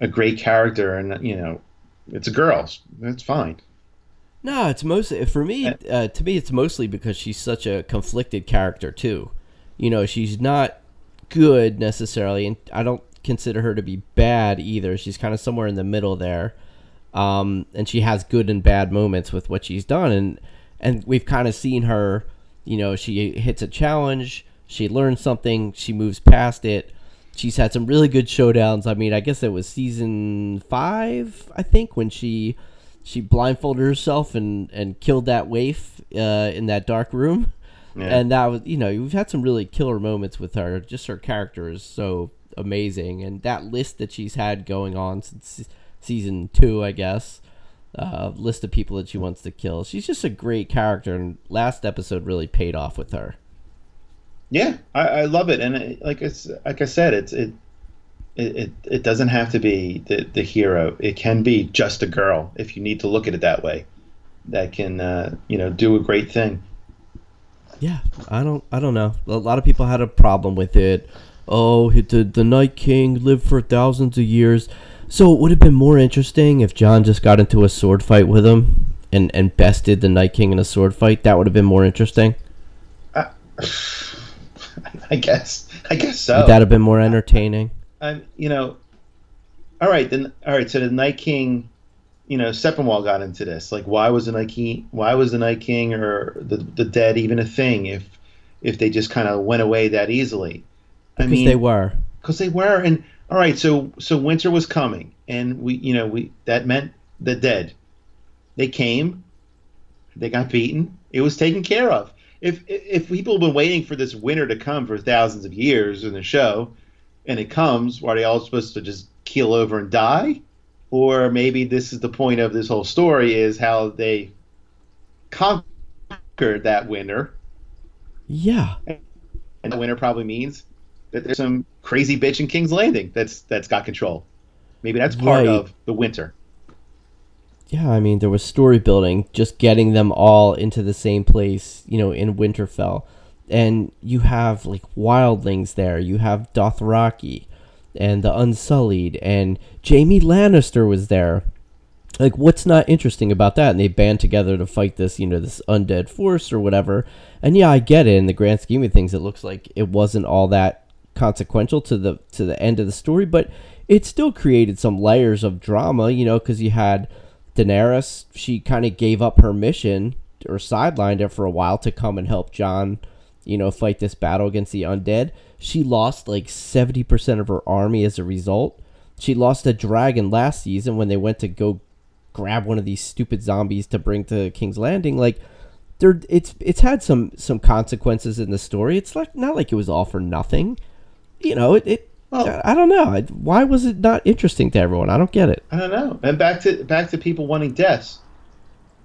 a great character and you know it's a girl. That's fine No, it's mostly for me. Uh, to me, it's mostly because she's such a conflicted character too. You know, she's not good necessarily, and I don't consider her to be bad either. She's kind of somewhere in the middle there, um, and she has good and bad moments with what she's done, and and we've kind of seen her. You know, she hits a challenge, she learns something, she moves past it. She's had some really good showdowns. I mean, I guess it was season five, I think, when she she blindfolded herself and and killed that waif uh, in that dark room. Yeah. And that was, you know, we've had some really killer moments with her. Just her character is so amazing, and that list that she's had going on since season two, I guess, uh, list of people that she wants to kill. She's just a great character, and last episode really paid off with her. yeah i, I love it and it, like it's like i said it's it it, it, it doesn't have to be the, the hero it can be just a girl if you need to look at it that way that can uh, you know do a great thing Yeah, I don't, I don't know. A lot of people had a problem with it. Oh, the the Night King lived for thousands of years. So it would have been more interesting if Jon just got into a sword fight with him and and bested the Night King in a sword fight. That would have been more interesting. i guess i guess so Would that have been more entertaining? I'm, you know, all right, then, all right. So the Night King, you know, Sepinwall got into this. Like, why was the Night King? Why was the Night King or the the dead even a thing? If if they just kind of went away that easily, I Because mean, they were. because they were. And all right, so so winter was coming, and we, you know, we that meant the dead. They came, they got beaten. It was taken care of. If if people have been waiting for this winter to come for thousands of years in the show, and it comes, are they all supposed to just keel over and die? Or maybe this is the point of this whole story is how they conquered that winter. Yeah. And the winter probably means that there's some crazy bitch in King's Landing that's that's got control. Maybe that's part Right. of the winter. Yeah, I mean, there was story building, just getting them all into the same place, you know, in Winterfell. And you have, like, wildlings there. You have Dothraki and the Unsullied, and Jaime Lannister was there. Like, what's not interesting about that? And they band together to fight this, you know, this undead force or whatever. And yeah, I get it. In the grand scheme of things, it looks like it wasn't all that consequential to the to the end of the story, but it still created some layers of drama, you know, because you had Daenerys. She kind of gave up her mission or sidelined it for a while to come and help Jon, you know, fight this battle against the undead. She lost like seventy percent of her army as a result. She lost a dragon last season when they went to go grab one of these stupid zombies to bring to King's Landing. Like, there, it's it's had some some consequences in the story. It's like not like it was all for nothing. You know, it. it Well- I, don't know. I- Why was it not interesting to everyone? I don't get it. I don't know. And back to back to people wanting deaths.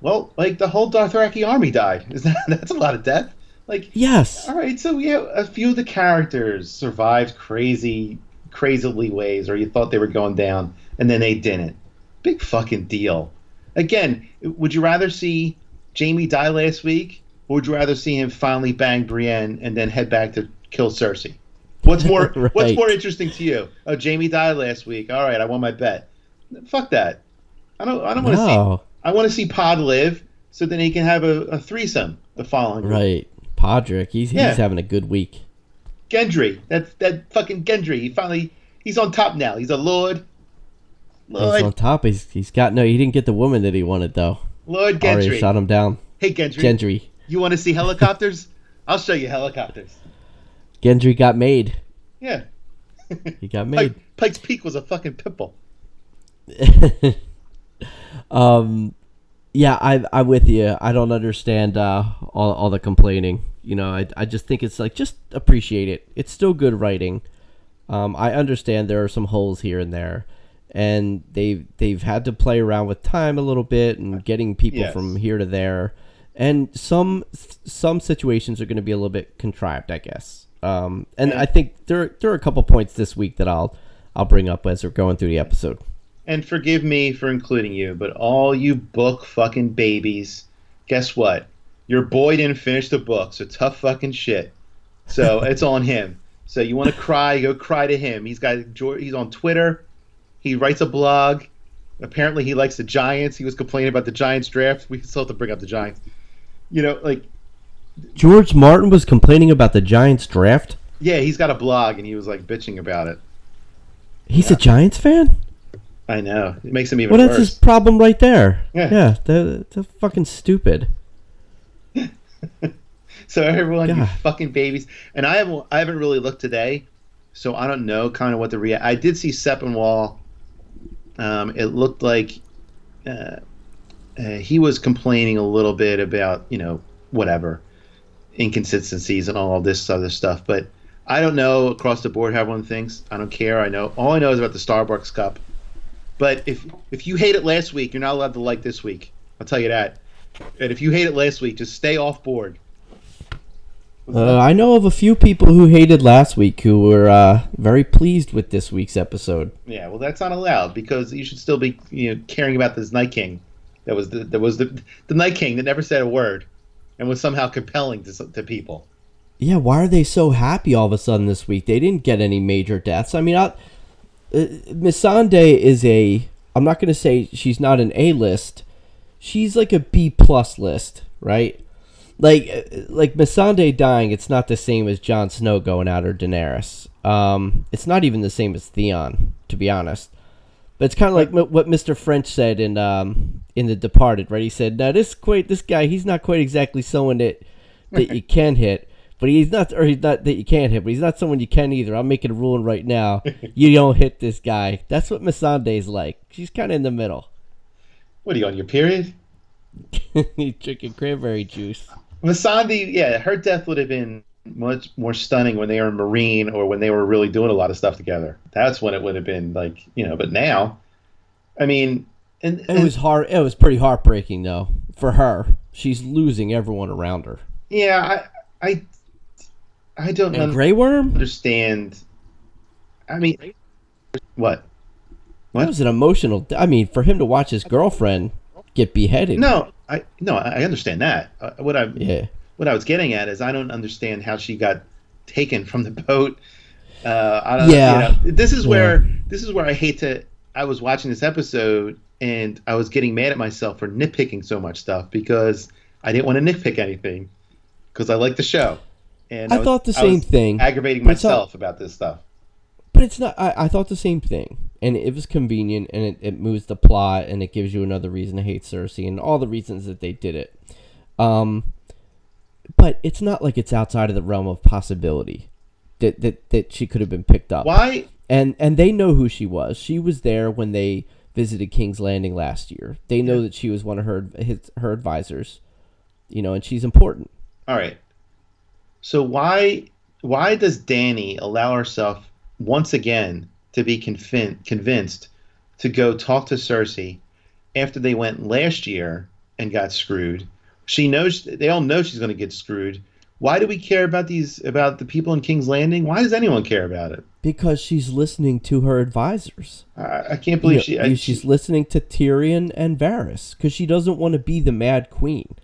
Well, like the whole Dothraki army died. Is that that's a lot of death? Like Yes. all right, so yeah, a few of the characters survived crazy, crazily ways, or you thought they were going down, and then they didn't. Big fucking deal. Again, would you rather see Jaime die last week, or would you rather see him finally bang Brienne and then head back to kill Cersei? What's more What's more interesting to you? Oh, Jaime died last week. All right, I won my bet. Fuck that. I don't. I don't want to see. I want to see Pod live, so then he can have a, a threesome the following week. Podrick, he's Yeah. he's having a good week. Gendry. That that fucking Gendry. He finally he's on top now. He's a lord. He's on top. He's he's got no. He didn't get the woman that he wanted though. Lord Arya Gendry. shot him down. Hey Gendry. Gendry. You want to see helicopters? I'll show you helicopters. Gendry got made. Yeah. He got made. Pike, Pike's Peak was a fucking pitbull. um, yeah, I I'm with you. I don't understand uh, all all the complaining. You know, I I just think it's like just appreciate it. It's still good writing. Um, I understand there are some holes here and there, and they've they've had to play around with time a little bit and getting people Yes. from here to there, and some some situations are going to be a little bit contrived, I guess. Um, and I think there there are a couple points this week that I'll I'll bring up as we're going through the episode. And forgive me for including you, but all you book fucking babies, guess what? Your boy didn't finish the book, so tough fucking shit. So it's on him. So you want to cry, go cry to him. He's got he's on Twitter. He writes a blog. Apparently he likes the Giants. He was complaining about the Giants draft. We still have to bring up the Giants. You know, like George Martin was complaining about the Giants draft. yeah, he's got a blog and he was like bitching about it. He's a Giants fan. I know. It makes him even Well, that's worse. his problem right there. Yeah. yeah they're, they're fucking stupid. So everyone, you God. fucking babies. And I haven't, I haven't really looked today, so I don't know kind of what the rea- I did see Sepinwall. Um, it looked like uh, uh, he was complaining a little bit about you know whatever inconsistencies and all this other stuff, but I don't know across the board how everyone thinks. I don't care. I know all I know is about the Starbucks cup. But if if you hate it last week, you're not allowed to like this week. I'll tell you that. And if you hate it last week, just stay off board. Uh, I know of a few people who hated last week who were uh, very pleased with this week's episode. Yeah, well, that's not allowed because you should still be, you know, caring about this Night King. That was the that was the the Night King that never said a word, and was somehow compelling to to people. Yeah, why are they so happy all of a sudden this week? They didn't get any major deaths. I mean, I, uh, Missandei is a. I'm not going to say she's not an A list. She's like a B plus list, right? Like, uh, like Missandei dying, it's not the same as Jon Snow going out or Daenerys. Um, it's not even the same as Theon, to be honest. But it's kind of like m- what Mr. French said in um in The Departed, right? He said, "Now this quite this guy, he's not quite exactly someone that that you can hit, but he's not, or he's not that you can't hit, but he's not someone you can either. I'm making a ruling right now. you don't hit this guy. That's what Missandei's like. She's kind of in the middle. What are you on your period? He's drinking cranberry juice. Missandei, yeah, her death would have been much more stunning when they were Meereen or when they were really doing a lot of stuff together. That's when it would have been like, you know, but now, I mean, and, It was hard. It was pretty heartbreaking though for her. She's losing everyone around her. yeah, I, I, I don't And un- Grey Worm. understand. I mean, what? That was an emotional. I mean, for him to watch his girlfriend get beheaded. No, I no, I understand that. Uh, what I Yeah. what I was getting at is I don't understand how she got taken from the boat. Uh, I don't, Yeah. you know, this is Yeah. where this is where I hate to. I was watching this episode and I was getting mad at myself for nitpicking so much stuff because I didn't want to nitpick anything because I like the show. And I was- thought the I same thing, aggravating it's not- myself about this stuff. But it's not. I, I thought the same thing, and it was convenient, and it, it moves the plot, and it gives you another reason to hate Cersei, and all the reasons that they did it. Um, but it's not like it's outside of the realm of possibility that that, that she could have been picked up. Why? And and they know who she was. She was there when they visited King's Landing last year. They know that she was one of her his, her advisors. You know, and she's important. All right. So why why does Danny allow herself once again to be convin- convinced to go talk to Cersei after they went last year and got screwed? She knows they all know she's going to get screwed. Why do we care about these about the people in King's Landing? Why does anyone care about it? Because she's listening to her advisors. I, I can't believe Yeah, she. I, she's listening to Tyrion and Varys because she doesn't want to be the Mad Queen.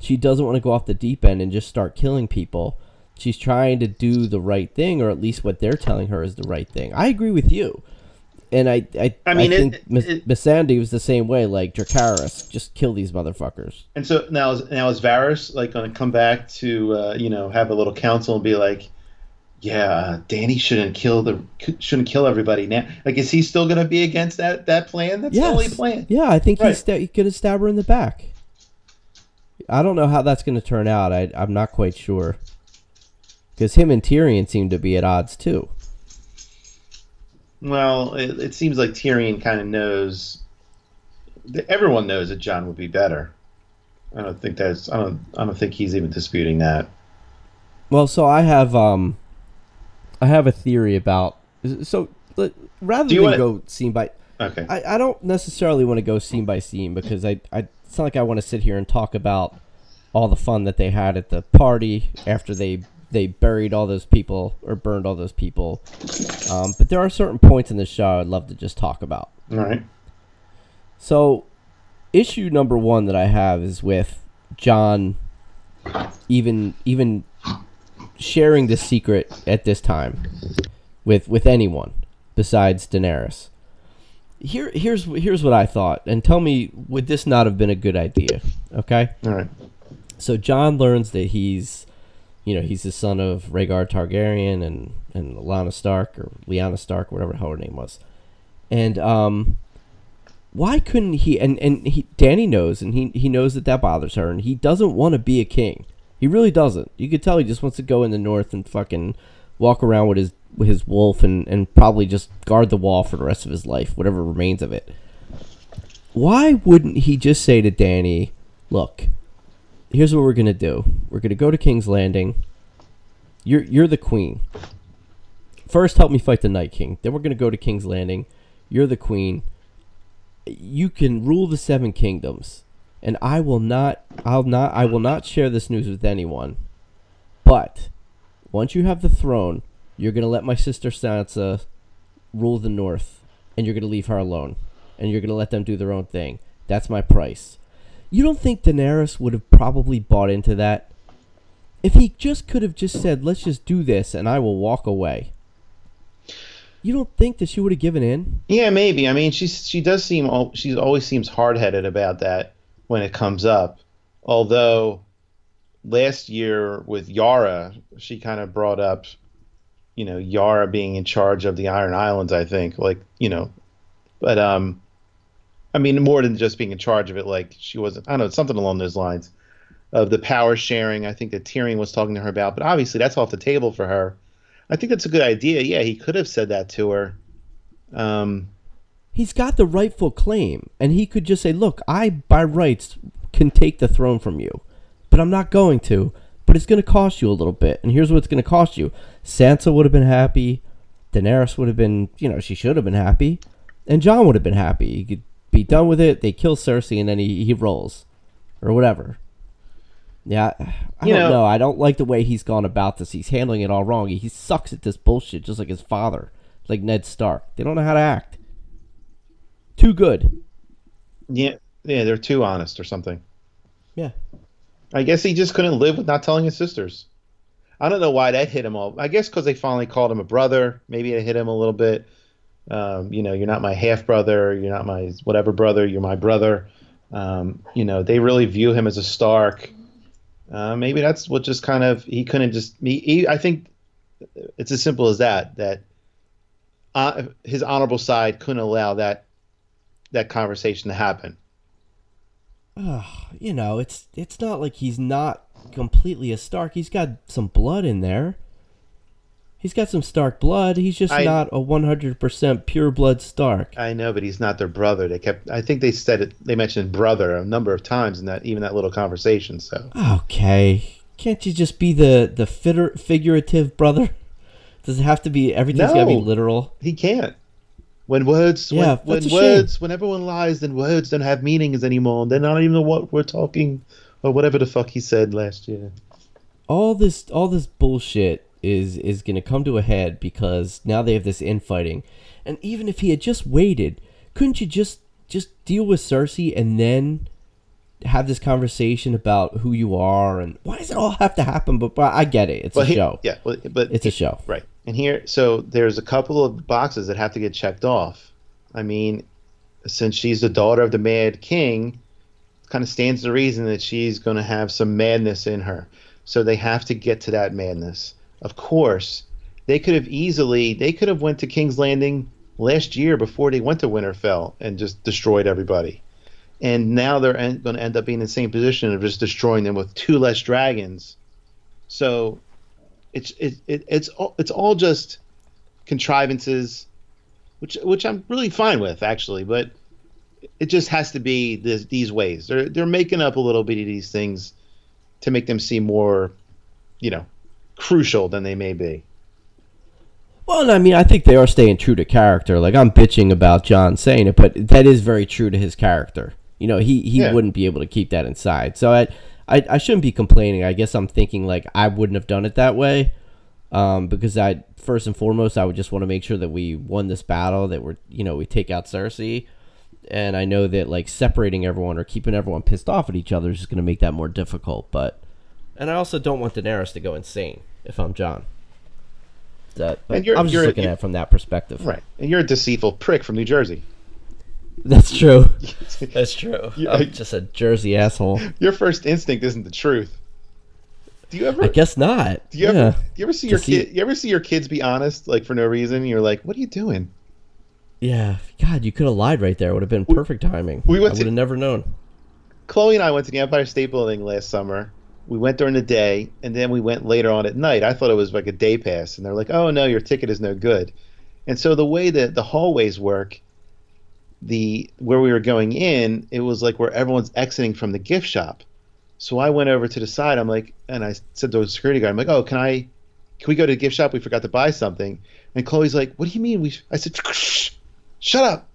She doesn't want to go off the deep end and just start killing people. She's trying to do the right thing, or at least what they're telling her is the right thing. I agree with you, and I I, I mean, it- think Miss, it- Missandei was the same way. Like Dracarys, just kill these motherfuckers. And so now, is, now is Varys like going to come back to uh, you know have a little council and be like, yeah, uh, Danny shouldn't kill the shouldn't kill everybody now. Like, is he still going to be against that that plan? That's the only plan. yeah, I think Right. he's sta- he could have stabbed her in the back. I don't know how that's going to turn out. I, I'm not quite sure. Because him and Tyrion seem to be at odds too. Well, it, it seems like Tyrion kind of knows. Everyone knows that Jon would be better. I don't think that's. I don't. I don't think he's even disputing that. Well, so I have um, I have a theory about so rather than wanna- go scene by, Okay. I, I don't necessarily want to go scene by scene because I, I it's not like I want to sit here and talk about all the fun that they had at the party after they they buried all those people or burned all those people. Um, but there are certain points in the show I'd love to just talk about. All right. So, issue number one that I have is with Jon, even even sharing the secret at this time with with anyone besides Daenerys. Here here's here's what I thought, and tell me would this not have been a good idea? Okay, All right. so Jon learns that he's, you know, he's the son of Rhaegar Targaryen and and Lyanna Stark or Lyanna Stark, whatever her name was, and um, why couldn't he? And and he Danny knows, and he he knows that that bothers her, and he doesn't want to be a king. He really doesn't. You could tell he just wants to go in the north and fucking walk around with his with his wolf and and probably just guard the wall for the rest of his life, whatever remains of it. Why wouldn't he just say to Danny, "Look, here's what we're gonna do. We're gonna go to King's Landing. You're you're the queen. First, help me fight the Night King. Then we're gonna go to King's Landing. You're the queen. You can rule the Seven Kingdoms, and I will not. I'll not. I will not share this news with anyone. But once you have the throne, you're gonna let my sister Sansa rule the North, and you're gonna leave her alone, and you're gonna let them do their own thing. That's my price. You don't think Daenerys would have probably bought into that? If he just could have just said, "Let's just do this," and I will walk away. You don't think that she would have given in? Yeah, maybe. I mean, she's she does seem she always seems hard headed about that when it comes up. Although last year with Yara, she kind of brought up, you know, Yara being in charge of the Iron Islands. I think, like, you know, but um, I mean, more than just being in charge of it. Like, she wasn't. I don't know, something along those lines of the power sharing. I think that Tyrion was talking to her about, but obviously that's off the table for her. I think that's a good idea. Yeah, he could have said that to her. Um, He's got the rightful claim, and he could just say, "Look, I by rights can take the throne from you, but I'm not going to. But it's going to cost you a little bit, and here's what it's going to cost you: Sansa would have been happy, Daenerys would have been, you know, she should have been happy, and Jon would have been happy. He could be done with it. They kill Cersei, and then he he rolls, or whatever. Yeah, I You don't know- know. I don't like the way he's gone about this. He's handling it all wrong. He, sucks at this bullshit, just like his father, like Ned Stark. They don't know how to act. Too good. Yeah, yeah, they're too honest or something. Yeah. I guess he just couldn't live with not telling his sisters. I don't know why that hit him all. I guess because they finally called him a brother. Maybe it hit him a little bit. Um, you know, you're not my half brother. You're not my whatever brother. You're my brother. Um, you know, they really view him as a Stark. Uh, maybe that's what just kind of he couldn't just. He, I think it's as simple as that. That uh, his honorable side couldn't allow that that conversation to happen. you know, it's it's not like he's not completely a Stark. He's got some blood in there. He's got some Stark blood. He's just I- not a 100% pure blood Stark. I know, but he's not their brother. They kept. I think they said it. They mentioned brother a number of times in that even that little conversation. So Okay. Can't you just be the the fitter, figurative brother? Does it have to be everything's got to be literal? he can't. When words, Yeah, when, when words, when everyone lies, then words don't have meanings anymore. They're not even what we're talking, or whatever the fuck he said last year. all this all this bullshit is is going to come to a head because now they have this infighting and even if he had just waited couldn't you just just deal with Cersei and then have this conversation about who you are and why does it all have to happen but, but I get it it's But a he- show yeah, well, but it's a show Right. And here, so there's a couple of boxes that have to get checked off. I mean, since she's the daughter of the Mad King, kind of stands to reason that she's going to have some madness in her. So they have to get to that madness. Of course, they could have easily they could have went to King's Landing last year before they went to Winterfell and just destroyed everybody. And now they're en- going to end up being in the same position of just destroying them with two less dragons. So it's it, it it's all it's all just contrivances which which I'm really fine with actually but it just has to be this, these ways they're they're making up a little bit of these things to make them seem more you know crucial than they may be Well, I mean, I think they are staying true to character. Like I'm bitching about Jon saying it, but that is very true to his character. You know, he he Yeah. wouldn't be able to keep that inside. So I, I I shouldn't be complaining. I guess I'm thinking like I wouldn't have done it that way, um, because I first and foremost I would just want to make sure that we won this battle, that we're you know we take out Cersei, and I know that like separating everyone or keeping everyone pissed off at each other is just going to make that more difficult. But and I also don't want Daenerys to go insane if I'm Jon. That, And you're- I was just you're- looking you- at it from that perspective. right and you're a deceitful prick from New Jersey That's true. That's true. I'm just a Jersey asshole. your first instinct isn't the truth do you ever I guess not. do you ever yeah. do you ever see your see- kid you ever see your kids be honest like for no reason you're like what are you doing Yeah. God, you could have lied right there. It would have been perfect timing. we went I would have never known. Chloe and I went to the Empire State Building last summer. We went during the day, and then we went later on at night. I thought it was like a day pass, and they're like, "Oh no, your ticket is no good." And so the way that the hallways work, the where we were going in, it was like where everyone's exiting from the gift shop. So I went over to the side. I'm like, and I said to the security guard, "I'm like, oh, can I, can we go to the gift shop? We forgot to buy something." And Chloe's like, "What do you mean we?" I said, "Shut up."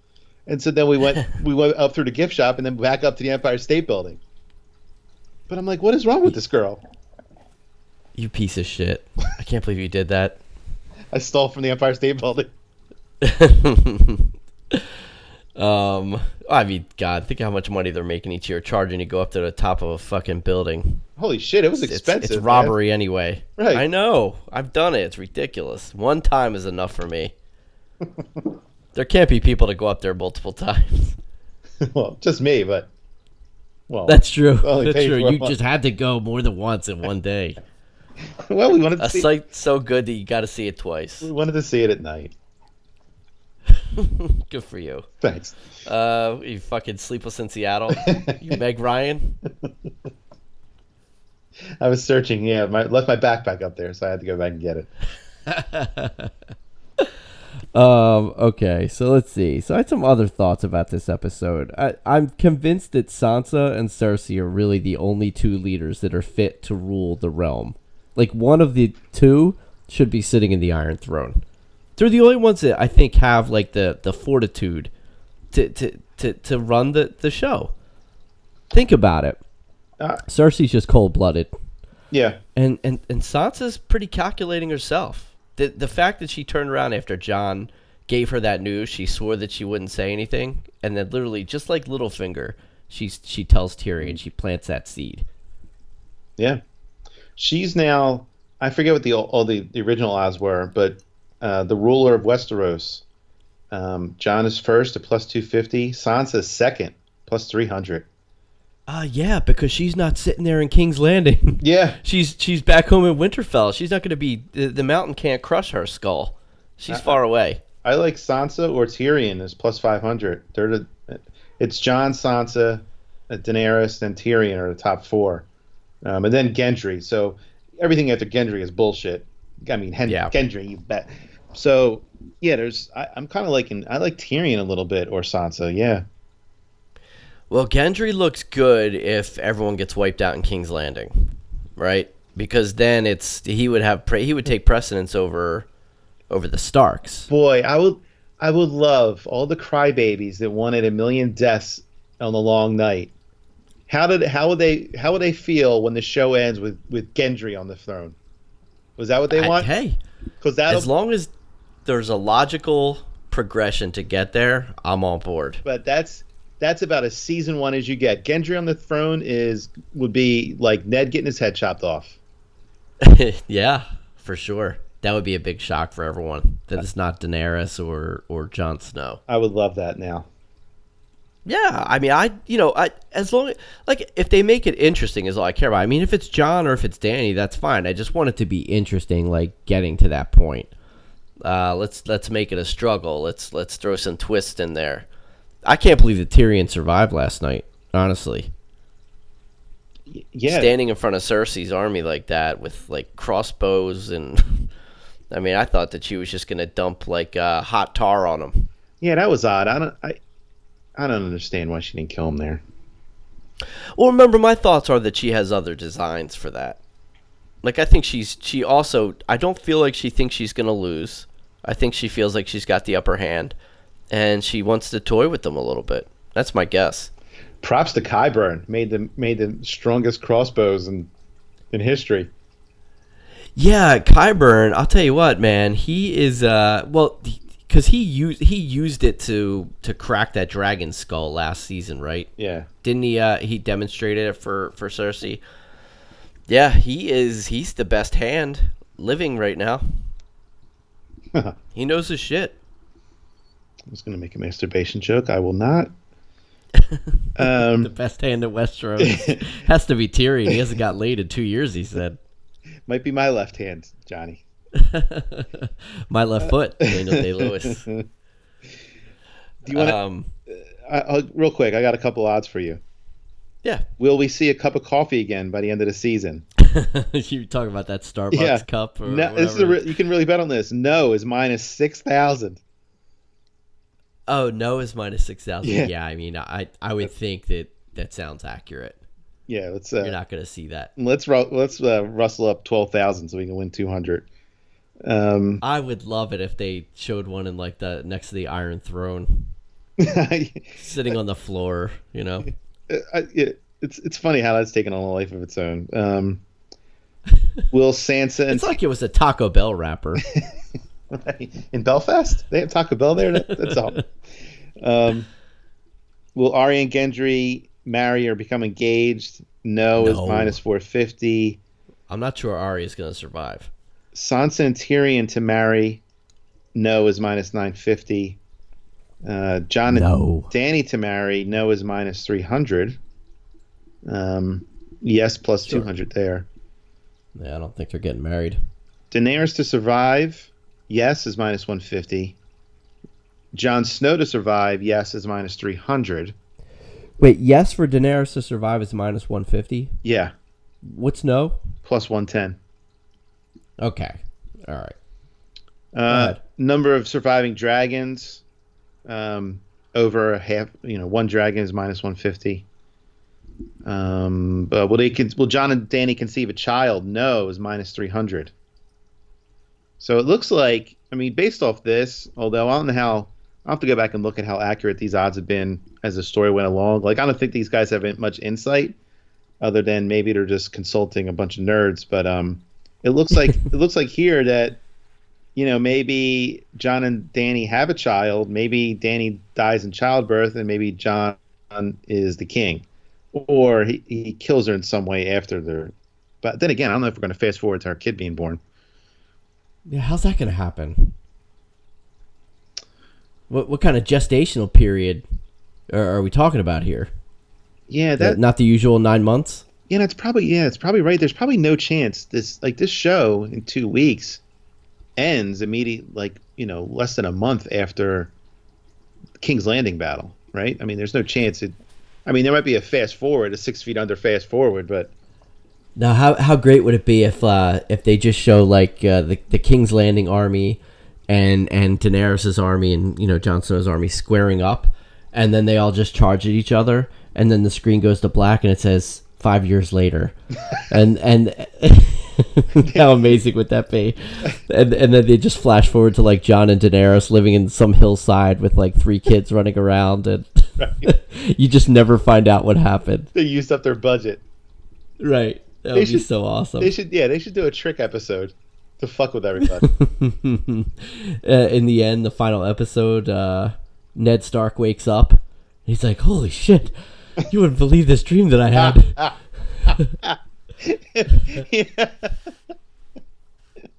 And so then we went we went up through the gift shop and then back up to the Empire State Building. But I'm like, what is wrong with this girl? You piece of shit. I can't believe you did that. I stole from the Empire State Building. um, I mean, God, think how much money they're making each year charging you to go up to the top of a fucking building. Holy shit, it was It's, expensive. it's man. robbery anyway. Right. I know. I've done it. It's ridiculous. One time is enough for me. there can't be people to go up there multiple times. well, just me, but well, That's true. Only That's true. You one. just had to go more than once in one day. well, we wanted to A see sight so good that you got to see it twice. we wanted to see it at night. Good for you. Thanks. Uh, you fucking sleepless in Seattle. you Meg Ryan. I was searching. Yeah, my left my backpack up there, so I had to go back and get it. Um, okay, so let's see. So I had some other thoughts about this episode. I, I'm convinced that Sansa and Cersei are really the only two leaders that are fit to rule the realm. Like one of the two should be sitting in the Iron Throne. They're the only ones that I think have like the, the fortitude to, to, to, to run the, the show. Think about it. Uh, Cersei's just cold blooded. Yeah. And, and and Sansa's pretty calculating herself. The the fact that she turned around after Jon gave her that news, she swore that she wouldn't say anything, and then literally just like Littlefinger, she she tells Tyrion she plants that seed. Yeah. She's now I forget what the all the, the original odds were, but uh, the ruler of Westeros. Um, Jon is first at plus two fifty. Sansa's second, plus three hundred. Uh yeah, because she's not sitting there in King's Landing. Yeah. she's she's back home in Winterfell. She's not going to be the, the mountain can't crush her skull. She's far away. I like Sansa or Tyrion is plus five hundred. They're the it's Jon, Sansa, uh, Daenerys, and Tyrion are the top four, um, and then Gendry. So everything after Gendry is bullshit. I mean, Hen- Yeah. Gendry, you bet. So yeah, there's I, I'm kind of liking I like Tyrion a little bit or Sansa. Yeah, Well, Gendry looks good if everyone gets wiped out in King's Landing, right? Because then it's he would have pre- he would take precedence over over the Starks. boy, I would I would love all the crybabies that wanted a million deaths on the long night. How did how would they how would they feel when the show ends with with Gendry on the throne? Was that what they I- want? hey, Because that as long as there's a logical progression to get there, I'm on board. but that's that's about as season one as you get. Gendry on the throne is would be like Ned getting his head chopped off. yeah, for sure. That would be a big shock for everyone that it's not Daenerys or or Jon Snow. I would love that now. Yeah, I mean, I you know, I as long like if they make it interesting is all I care about. I mean, if it's Jon or if it's Danny, that's fine. I just want it to be interesting, like getting to that point. Uh, let's let's make it a struggle. Let's let's throw some twist in there. I can't believe that Tyrion survived last night. Honestly, Yeah, standing in front of Cersei's army like that with like crossbows and. I mean, I thought that she was just gonna dump like uh, hot tar on him. yeah, that was odd. I don't I I don't understand why she didn't kill him there. Well, remember, my thoughts are that she has other designs for that. Like, I think she's she also. I don't feel like she thinks she's gonna lose. I think she feels like she's got the upper hand, and she wants to toy with them a little bit. That's my guess. Props to Qyburn. Made the made the strongest crossbows in in history. Yeah, Qyburn. I'll tell you what, man. He is uh well because he used he used it to to crack that dragon skull last season, right? Yeah. Didn't he? Uh, he demonstrated it for for Cersei. Yeah, he is. He's the best hand living right now. he knows his shit. I was going to make a masturbation joke. I will not. Um, The best hand in Westeros has to be Tyrion. He hasn't got laid in two years. He said. might be my left hand, Johnny. My left foot, Daniel Day Lewis. Do you want Um, I, real quick? I got a couple odds for you. yeah, Will we see a cup of coffee again by the end of the season? you talking about that Starbucks Yeah. cup? Or No, this is a re- you can really bet on this. No is minus six thousand. Oh, no is minus six thousand. Yeah. Yeah. I mean, I I would think that that sounds accurate. Yeah, let's You're uh, not going to see that. let's let's uh, rustle up twelve thousand so we can win two hundred. Um, I would love it if they showed one in like the next to the Iron Throne, sitting on the floor. You know. I, it, it's it's funny how that's taken on a life of its own. Um, will Sansa and It's like it was a Taco Bell wrapper. in Belfast they have Taco Bell there? That, that's all. Um, will Arya and Gendry marry or become engaged? No, is minus four fifty. I'm not sure Ari is going to survive. Sansa and Tyrion to marry? No is minus nine fifty. Uh, Jon and No. Danny to marry? No is minus three hundred. Um, yes plus Sure. two hundred there. Yeah, I don't think they're getting married. Daenerys to survive, yes, is minus 150. Jon Snow to survive, yes, is minus 300. Wait, yes for Daenerys to survive is minus 150. Yeah, What's no? plus 110. Okay. All right. Uh, number of surviving dragons, um, over a half. You know, one dragon is minus one fifty. Um, but will they? Will Jon and Danny conceive a child? No, is minus three hundred. So it looks like, I mean, based off this, although I don't know how, I'll have to go back and look at how accurate these odds have been as the story went along. Like, I don't think these guys have much insight, other than maybe they're just consulting a bunch of nerds. But um, it looks like it looks like here that you know maybe Jon and Dany have a child. Maybe Dany dies in childbirth, and maybe Jon is the king, or he, he kills her in some way after they're. But then again, I don't know if we're going to fast forward to our kid being born. Yeah, how's that going to happen? What what kind of gestational period are, are we talking about here? Yeah, that Not the usual nine months. yeah, it's probably yeah, it's probably right. There's probably no chance this like this show in two weeks ends immediately, like you know, less than a month after King's Landing battle, right? I mean, there's no chance it. I mean, there might be a fast forward, a six feet under fast forward, but Now, how how great would it be if uh, if they just show like uh, the the King's Landing army and and Daenerys's army and you know Jon Snow's army squaring up, and then they all just charge at each other, and then the screen goes to black and it says five years later, and and how amazing would that be? And and then they just flash forward to like Jon and Daenerys living in some hillside with like three kids running around, and you just never find out what happened. they used up their budget. Right. That They would be should- so awesome. They should yeah, they should do a trick episode to fuck with everybody. uh, in the end, the final episode, uh, Ned Stark wakes up. He's like, "Holy shit! You wouldn't believe this dream that I had."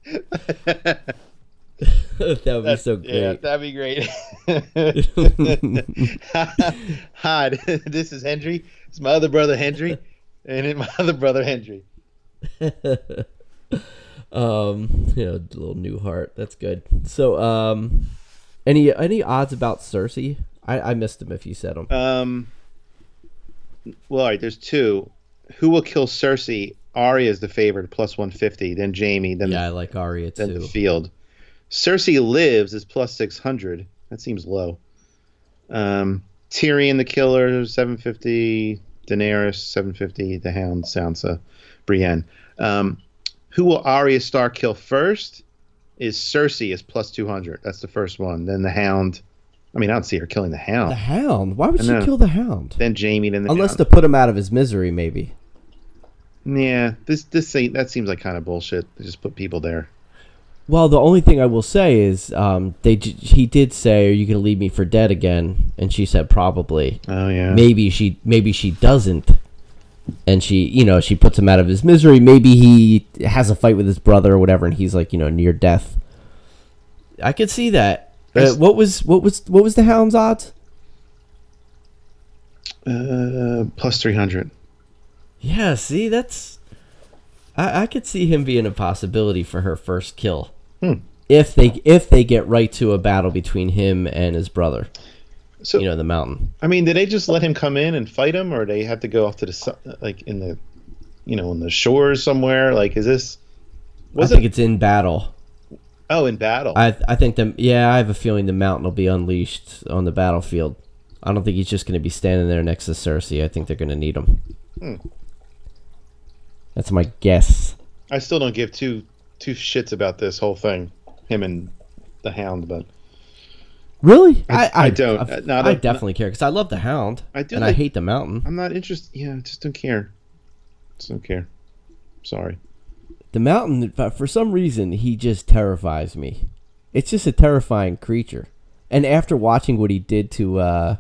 that would be so Yeah, great. that'd be great. Hi, this is Hendry. It's my other brother Hendry, and my other brother Henry. um, yeah, a little Newhart. That's good. So, um, any any odds about Cersei? I, I missed them if you said them. Um, well, all right, there's two. Who will kill Cersei? Arya is the favorite, plus 150. Then Jaime. Then yeah, I like Arya then too. the field. Cersei lives is plus 600. That seems low. Um, Tyrion the killer 750. Daenerys 750. The Hound Sansa, Brienne. Um, who will Arya Stark kill first? Is Cersei is plus 200. That's the first one. Then the Hound. I mean, I don't see her killing the Hound. The Hound. Why would she kill the Hound? Then Jaime. Then the Unless Hound. to put him out of his misery, maybe. Yeah, this this ain't, that seems like kind of bullshit. They just put people there. Well, the only thing I will say is, um, they he did say, "Are you going to leave me for dead again?" And she said, "Probably." Oh yeah. Maybe she, maybe she doesn't, and she, you know, she puts him out of his misery. Maybe he has a fight with his brother or whatever, and he's like, you know, near death. I could see that. Uh, what was what was what was the Hound's odds? Uh, plus three hundred. Yeah, see, that's I, I could see him being a possibility for her first kill. Hmm. If they if they get right to a battle between him and his brother, So you know, the mountain. I mean, did they just let him come in and fight him, or they have to go off to the su- like in the, you know, on the shores somewhere? Like, is this? Was I think it? it's in battle. Oh, in battle. I I think the yeah, I have a feeling the mountain will be unleashed on the battlefield. I don't think he's just going to be standing there next to Cersei. I think they're going to need him. Hmm. That's my guess. I still don't give two two shits about this whole thing, him and the Hound, but Really? I- I don't. I, no, I I don't- definitely care because I love the Hound. I do and I hate the mountain. I'm not interested. Yeah, I just don't care. Just don't care. Sorry. The mountain, for some reason, he just terrifies me. It's just a terrifying creature. And after watching what he did to uh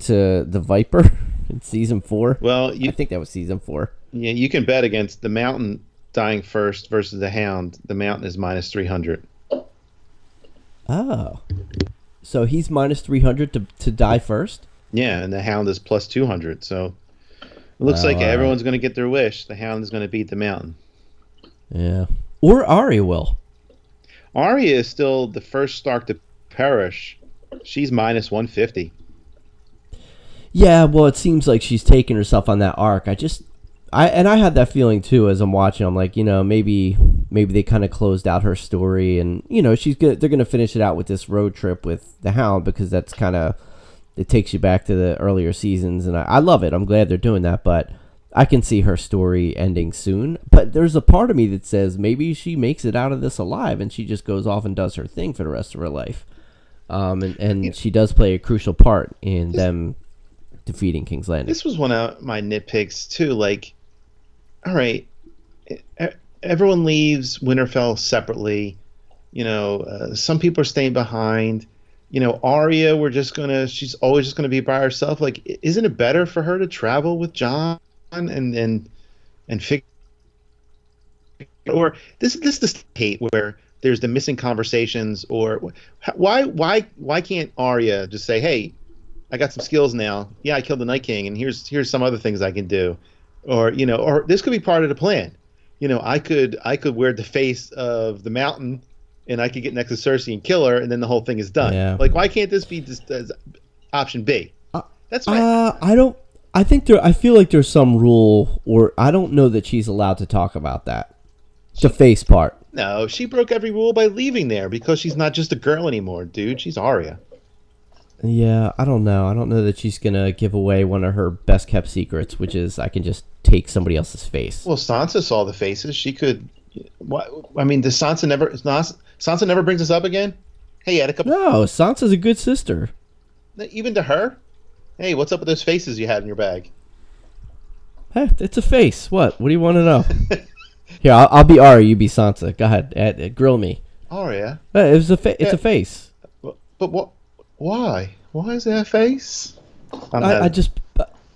to the Viper in season four, Well, I you think that was season four. yeah you can bet against the Mountain dying first versus the Hound. The Mountain is minus three hundred. Oh, so he's minus three hundred to to die first. Yeah, and the Hound is plus 200. So it looks Oh, like right. everyone's going to get their wish. The Hound is going to beat the Mountain. Yeah, or Arya will. Arya is still the first Stark to perish. She's minus 150. Yeah, well, it seems like she's taking herself on that arc. I just, I and I had that feeling too as I'm watching. I'm like, you know, maybe maybe they kind of closed out her story, and you know she's good. They're gonna finish it out with this road trip with the Hound because that's kind of it takes you back to the earlier seasons, and I, I love it. I'm glad they're doing that, but I can see her story ending soon. But there's a part of me that says maybe she makes it out of this alive, and she just goes off and does her thing for the rest of her life. Um, and, and she does play a crucial part in them defeating King's Landing. This was one of my nitpicks too. Like, all right, everyone leaves Winterfell separately. You know, uh, some people are staying behind. You know, Arya, we're just gonna. She's always just gonna be by herself. Like, isn't it better for her to travel with Jon and and and figure? Or this is this this hate where there's the missing conversations. Or why why why can't Arya just say, hey, I got some skills now. Yeah, I killed the Night King, and here's here's some other things I can do, or you know, or this could be part of the plan. You know, I could I could wear the face of the mountain, and I could get next to Cersei and kill her, and then the whole thing is done. Yeah. Like, why can't this be just as option B? That's my Uh, I don't. I think there. I feel like there's some rule, or I don't know that she's allowed to talk about that. The face part. no. She broke every rule by leaving there because she's not just a girl anymore, dude. She's Arya. Yeah, I don't know. I don't know that she's gonna give away one of her best kept secrets, which is I can just take somebody else's face. Well, Sansa saw the faces. She could. What? I mean, does Sansa never? Sansa Sansa never brings this up again? Hey, you had a couple. No, Sansa's a good sister. Even to her. Hey, what's up with those faces you had in your bag? Hey, it's a face. What? What do you want to know? Here, I'll, I'll be Arya. You be Sansa. Go ahead. Grill me. Arya. It was a fa- It's a face. But, but what? Why? Why is there a face? I'm I, I just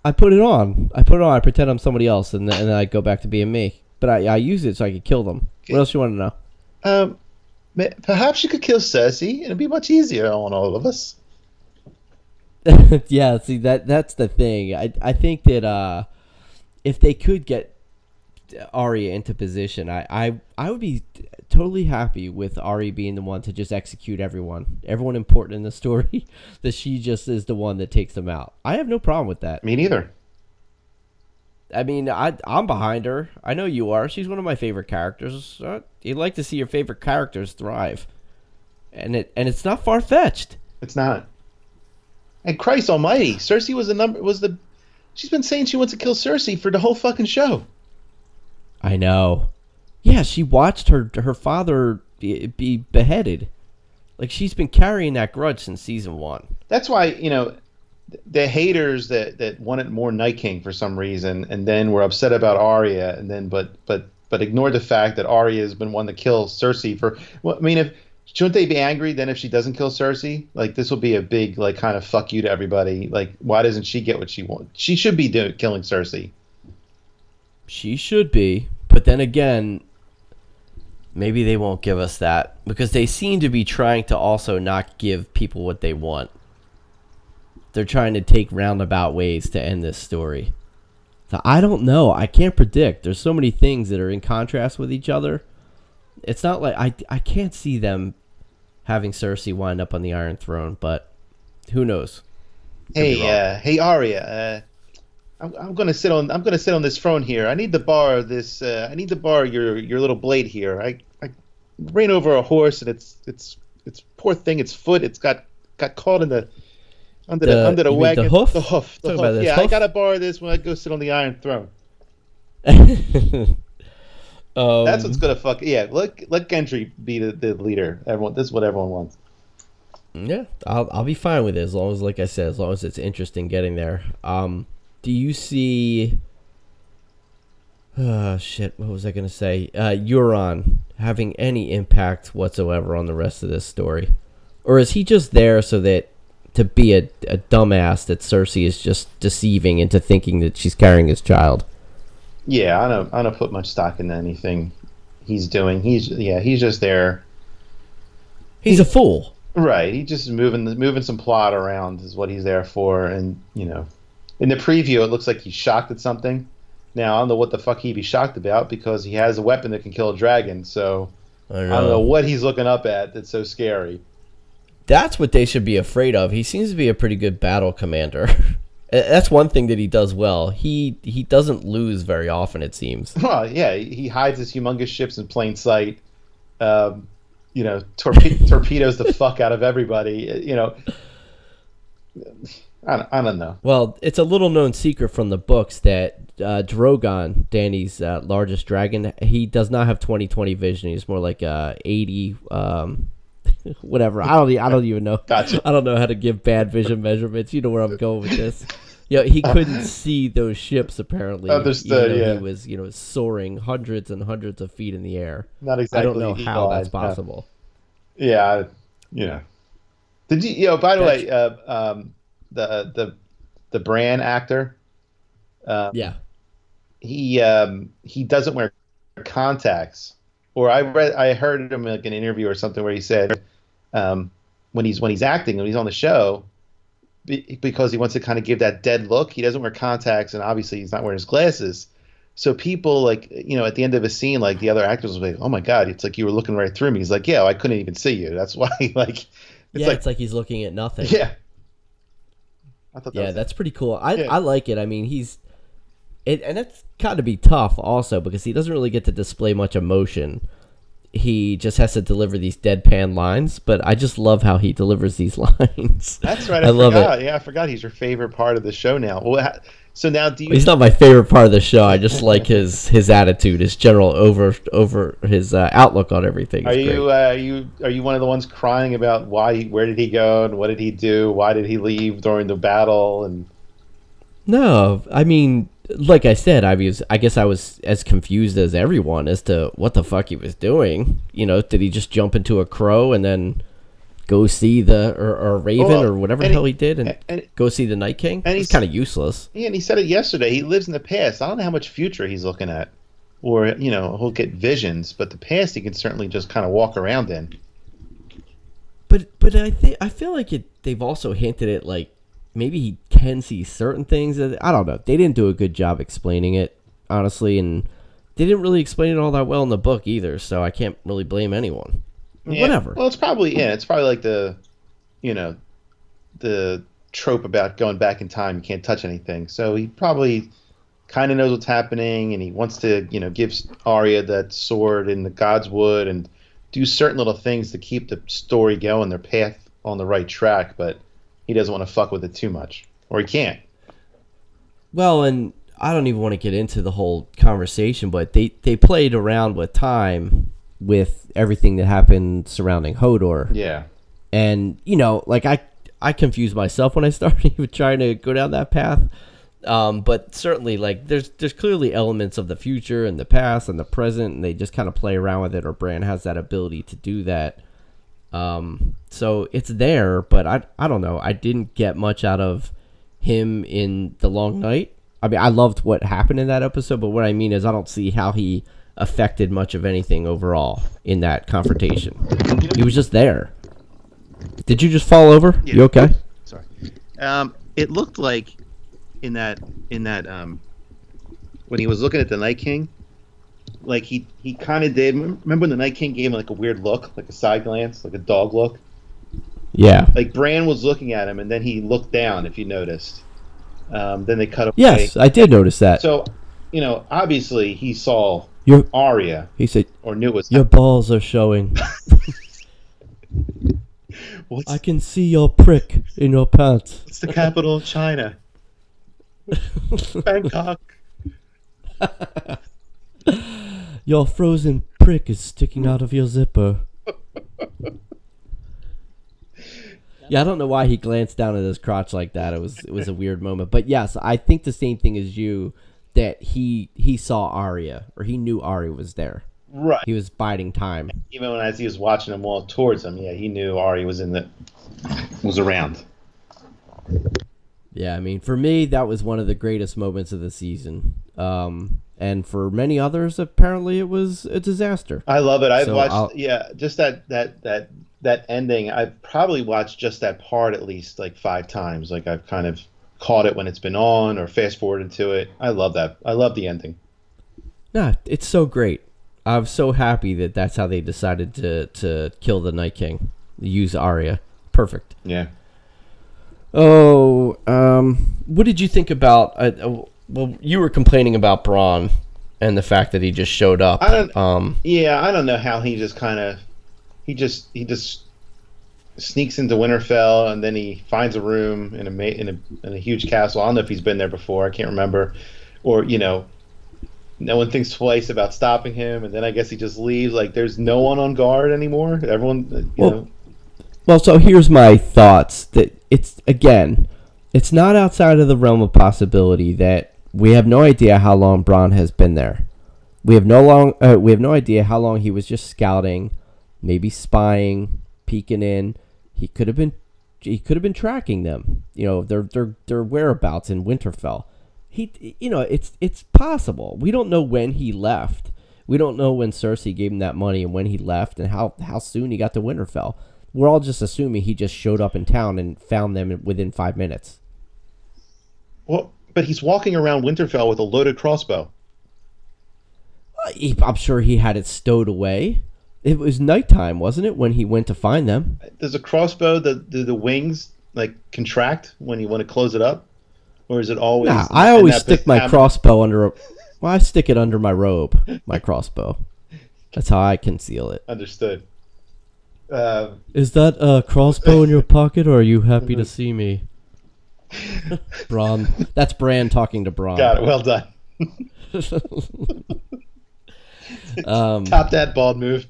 I put it on. I put it on. I pretend I'm somebody else, and then, and then I go back to being me. But I, I use it so I could kill them. What else you want to know? Um, perhaps you could kill Cersei. And it'd be much easier on all of us. yeah, see that that's the thing. I I think that uh, if they could get Arya into position, I, I I would be totally happy with Arya being the one to just execute everyone, everyone important in the story. that she just is the one that takes them out. I have no problem with that. Me neither. I mean, I I'm behind her. I know you are. She's one of my favorite characters. Uh, you'd like to see your favorite characters thrive, and it and it's not far fetched. It's not. And Christ Almighty, Cersei was the number. Was the? She's been saying she wants to kill Cersei for the whole fucking show. I know. Yeah, she watched her her father be, be beheaded. Like she's been carrying that grudge since season one. That's why you know the haters that that wanted more Night King for some reason, and then were upset about Arya, and then but but but ignored the fact that Arya has been one to kill Cersei for. Well, I mean, if shouldn't they be angry then if she doesn't kill Cersei? Like this will be a big like kind of fuck you to everybody. Like why doesn't she get what she wants? She should be doing killing Cersei. She should be, but then again, maybe they won't give us that because they seem to be trying to also not give people what they want. They're trying to take roundabout ways to end this story. So I don't know. I can't predict. There's so many things that are in contrast with each other. It's not like I I can't see them having Cersei wind up on the Iron Throne, but who knows? be Hey, uh, hey Arya, uh, I'm, I'm gonna sit on I'm gonna sit on this throne here. I need to borrow this. Uh, I need to borrow your your little blade here. I I ran over a horse and it's it's it's poor thing. Its foot. It's got got caught in the under the, The- under the mean the wagon. hoof? The hoof. The hoof. Yeah, I gotta borrow this when I go sit on the Iron Throne. um, That's what's gonna fuck. Yeah, let let Gendry be the, the leader. Everyone. This is what everyone wants. Yeah, I'll I'll be fine with it as long as, like I said, as long as it's interesting getting there. Um, do you see? Uh, shit. What was I gonna say? Uh, Euron having any impact whatsoever on the rest of this story, or is he just there so that to be a, a dumbass that Cersei is just deceiving into thinking that she's carrying his child? Yeah, I don't I don't put much stock in anything he's doing. He's yeah, he's just there. He's a fool. Right. He's just moving moving some plot around is what he's there for, and you know, in the preview it looks like he's shocked at something. Now I don't know what the fuck he'd be shocked about because he has a weapon that can kill a dragon. So I don't I don't know what he's looking up at that's so scary. That's what they should be afraid of. He seems to be a pretty good battle commander. That's one thing that he does well. He he doesn't lose very often. It seems. Well, yeah, he hides his humongous ships in plain sight. Um, you know, torpe- torpedoes the fuck out of everybody. You know, I don't, I don't know. Well, it's a little known secret from the books that uh, Drogon, Dany's uh, largest dragon, he does not have 20/20 vision. He's more like uh, 80, um, whatever. I don't. I don't even know. Gotcha. I don't know how to give bad vision measurements. You know where I'm going with this. Yeah, he couldn't see those ships apparently. Understood, even though yeah. He was, you know, soaring hundreds and hundreds of feet in the air. Not exactly. I don't know how that's possible. Yeah, yeah. Did you? You know, by the That's- way, uh, um, the the the Bran actor, uh, Yeah. he um, he doesn't wear contacts. Or I read, I heard him in like an interview or something where he said, um, when he's when he's acting when he's on the show, be, because he wants to kind of give that dead look, he doesn't wear contacts, and obviously he's not wearing his glasses. So people like you know at the end of a scene, like the other actors will be like, "Oh my god, it's like you were looking right through me." He's like, "Yeah, I couldn't even see you. That's why." Like, it's yeah, like, it's like he's looking at nothing. yeah. I thought that Yeah, that's pretty cool. I Yeah. I like it. I mean, he's it, and it's got to be tough also because he doesn't really get to display much emotion. He just has to deliver these deadpan lines, but I just love how he delivers these lines. That's right. I, I love forgot. it. Yeah, I forgot he's your favorite part of the show now. Well, so now do you? He's not my favorite part of the show. I just like his his attitude, his general over over his uh, outlook on everything. Are you uh, are you are you one of the ones crying about why he, where did he go and what did he do? Why did he leave during the battle? And No, I mean, like I said, I was I guess I was as confused as everyone as to what the fuck he was doing. You know, did he just jump into a crow and then go see the or, or raven or whatever the hell he- he did and, and- go see the Night King? and He's he's- kind of useless. yeah, and he said it yesterday. He lives in the past. I don't know how much future he's looking at, or you know he'll get visions, but the past he can certainly just kind of walk around in. But but I think I feel like it. They've also hinted at like maybe he can see certain things. that- I don't know. They didn't do a good job explaining it honestly, and they didn't really explain it all that well in the book either. So I can't really blame anyone. Yeah. Whatever. Well, it's probably yeah. It's probably like the, you know, the trope about going back in time. You can't touch anything. So he probably kind of knows what's happening, and he wants to you know give Arya that sword in the God's Wood and do certain little things to keep the story going, their path on the right track. But he doesn't want to fuck with it too much, or he can't. Well, and I don't even want to get into the whole conversation, but they they played around with time with everything that happened surrounding Hodor. Yeah. and you know like i i confused myself when i started even trying to go down that path um, but certainly like there's there's clearly elements of the future and the past and the present and they just kind of play around with it or brand has that ability to do that um, so it's there but i i don't know i didn't get much out of him in the long night i mean i loved what happened in that episode but what i mean is i don't see how he affected much of anything overall in that confrontation he was just there did you just fall over? Yeah. You okay? Sorry. Um, it looked like in that in that um, when he was looking at the Night King, like he he kind of did. Remember when the Night King gave him like a weird look, like a side glance, like a dog look. Yeah. Like Bran was looking at him, and then he looked down. If you noticed, um, then they cut away. Yes, I did notice that. So, you know, obviously he saw your Arya. he said or knew was. your balls are showing. What's, I can see your prick in your pants. It's the capital of China? Bangkok. Your frozen prick is sticking out of your zipper. Yeah, I don't know why he glanced down at his crotch like that. It was it was a weird moment. But yes, I think the same thing as you that he he saw Arya or he knew Arya was there. Right. He was biding time. even when as he was watching them walk towards him, yeah, he knew Ari was in the was around. Yeah, I mean, for me, that was one of the greatest moments of the season. Um, and for many others, apparently, it was a disaster. I love it. I've So watched I'll- yeah, just that that that that ending. I've probably watched just that part at least like five times. Like I've kind of caught it when it's been on or fast forwarded to it. I love that. I love the ending. Nah, it's so great. I'm so happy that that's how they decided to to kill the Night King. Use Arya. Perfect. Yeah. Oh, um, what did you think about? Uh, uh, well, you were complaining about Bronn and the fact that he just showed up. I don't- Um, Yeah, I don't know how he just kind of he just he just sneaks into Winterfell and then he finds a room in a ma- in a in a huge castle. I don't know if he's been there before. I can't remember, or you know, no one thinks twice about stopping him, and then I guess he just leaves. Like there's no one on guard anymore. Everyone, uh, you Well, know, Well, so here's my thoughts. That it's again, it's not outside of the realm of possibility that we have no idea how long Bronn has been there. We have no long, uh, we have no idea how long he was just scouting, maybe spying, peeking in. He could have been, he could have been tracking them. You know, their their their whereabouts in Winterfell. He, you know, it's it's possible. We don't know when he left. We don't know when Cersei gave him that money and when he left and how how soon he got to Winterfell we're all just assuming he just showed up in town and found them within five minutes. well, but he's walking around Winterfell with a loaded crossbow. I'm sure he had it stowed away. It was nighttime, wasn't it, when he went to find them? Does a crossbow the the, the wings like contract when you want to close it up, or is it always? Nah, I always stick my pos- crossbow under a. Well, I stick it under my robe, my crossbow. That's how I conceal it. Understood. Uh, Is that a crossbow in your pocket, or are you happy to see me? Bronn. That's Bran talking to Bronn. got it. Well done. Um, Top that bald move.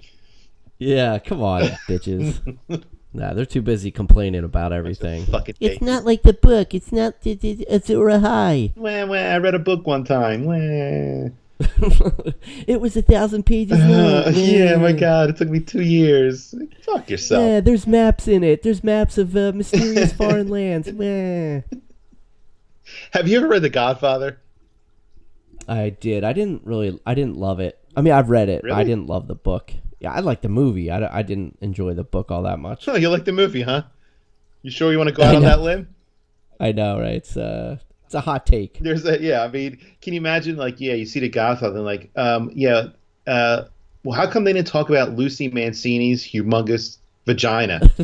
Yeah, come on, bitches. Nah, they're too busy complaining about everything. Fucking It's it's not like the book. It's not it's, it's Azor Ahai. Wah, wah, I read a book one time. Wah. It was a thousand pages long. Uh, yeah, my God, it took me two years. Fuck yourself. Yeah, there's maps in it. There's maps of uh, mysterious foreign lands. Meh. Have you ever read The Godfather? I did. I didn't really. I didn't love it. I mean, I've read it. But I didn't love the book. Yeah, I like the movie. I, I didn't enjoy the book all that much. Oh, you like the movie, huh? You sure you want to go out on that limb? I know, right? It's uh, it's a hot take. There's a yeah. I mean, can you imagine? Like, yeah, you see The Godfather, and like, um, yeah. Uh, well, how come they didn't talk about Lucy Mancini's humongous vagina?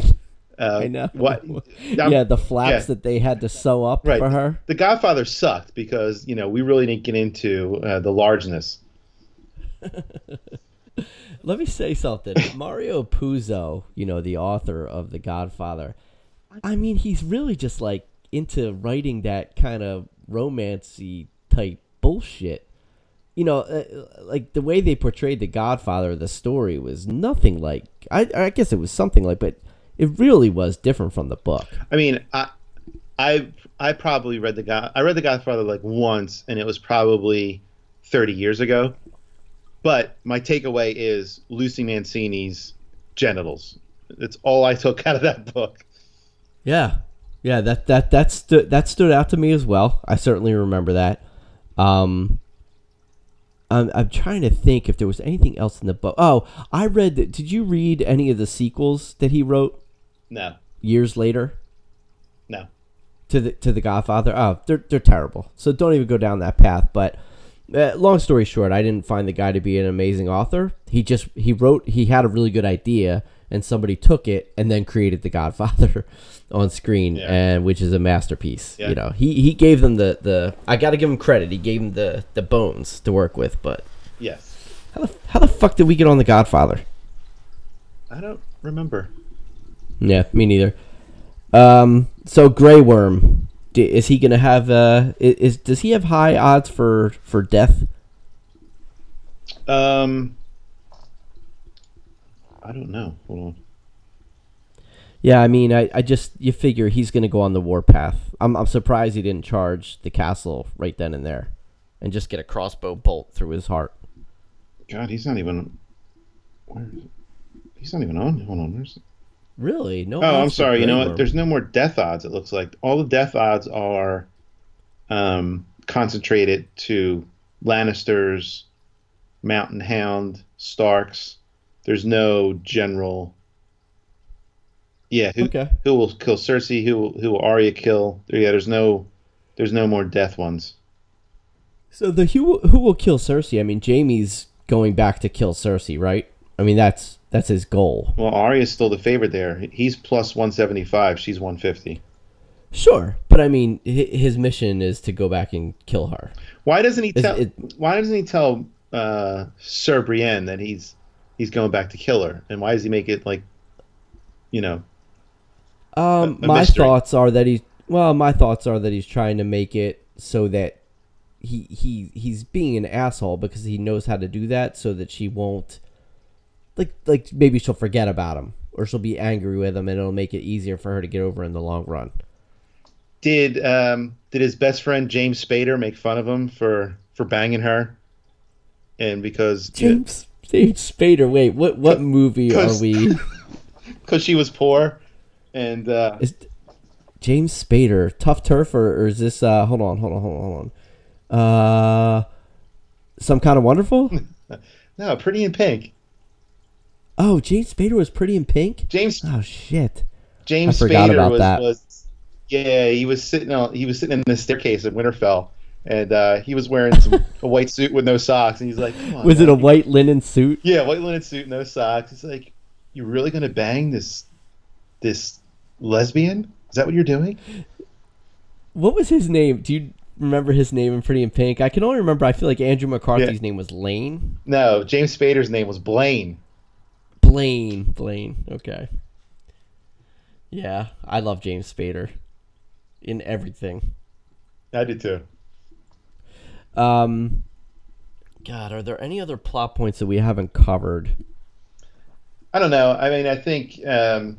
Uh, I know. What? yeah, the flaps yeah. that they had to sew up Right. for her. The Godfather sucked because you know we really didn't get into uh, the largeness. Let me say something. Mario Puzo, you know, the author of The Godfather, I mean, he's really just like into writing that kind of romancy type bullshit. You know, uh, like the way they portrayed The Godfather, the story was nothing like. I, I guess it was something like, but it really was different from the book. I mean, I, I, I probably read the God. I read the Godfather like once, and it was probably thirty years ago. But my takeaway is Lucy Mancini's genitals. That's all I took out of that book. Yeah, yeah that that that stood that stood out to me as well. I certainly remember that. Um, I'm I'm trying to think if there was anything else in the book. Oh, I read that. Did you read any of the sequels that he wrote No, years later no. to the to the Godfather? Oh, they're they're terrible. So don't even go down that path. But uh, long story short, I didn't find the guy to be an amazing author. He just he wrote he had a really good idea, and somebody took it and then created the Godfather on screen, Yeah. and which is a masterpiece. Yeah. You know, he he gave them the the I got to give him credit. He gave them the the bones to work with. But Yes, how the how the fuck did we get on the Godfather? I don't remember. Yeah, me neither. Um, so Grey Worm, is he gonna have? Uh, is does he have high odds for for death? Um, I don't know. Hold on. Yeah, I mean, I, I just you figure he's gonna go on the warpath. I'm I'm surprised he didn't charge the castle right then and there, and just get a crossbow bolt through his heart. God, he's not even. Where is it? He's not even on. Hold on. Where's Really? No. Oh, I'm sorry. You know what? There's no more death odds. It looks like all the death odds are um, concentrated to Lannisters, Mountain Hound, Starks. There's no general. Yeah, who Okay. who will kill Cersei? Who will, who will Arya kill? Yeah, there's no there's no more death ones. So the who who will kill Cersei? I mean, Jaime's going back to kill Cersei, right? I mean, that's that's his goal. Well, Arya's still the favorite there. He's plus 175. She's 150. Sure, but I mean, his mission is to go back and kill her. Why doesn't he tell? it- why doesn't he tell uh, Sir Brienne that he's he's going back to kill her? And why does he make it like, you know, Um, A- a my mystery. thoughts are that he's well. My thoughts are that he's trying to make it so that he he he's being an asshole because he knows how to do that, so that she won't like like maybe she'll forget about him or she'll be angry with him, and it'll make it easier for her to get over in the long run. did um, did his best friend James Spader make fun of him for for banging her? And because James James Spader. Wait, what what movie are we? because she was poor, and uh, Is James Spader Tuff Turf or, or is this? Uh, hold on, hold on, hold on, hold on. Uh, some kind of wonderful. no, Pretty in Pink. Oh, James Spader was pretty in pink. James Oh shit! James I Spader about was, that. was yeah he was sitting on he was sitting in the staircase at Winterfell, and uh, he was wearing some, a white suit with no socks, and he's like, Come on, Was it a white linen suit? Yeah, white linen suit, no socks. He's like, you really gonna bang this this lesbian? Is that what you're doing? What was his name? Do you remember his name in Pretty in Pink? I can only remember. I feel like Andrew McCarthy's Yeah. name was Lane. No, James Spader's name was Blaine. Blaine. Blaine. Okay. Yeah, I love James Spader in everything. I did too. Um, God, are there any other plot points that we haven't covered? I don't know. I mean, I think, um,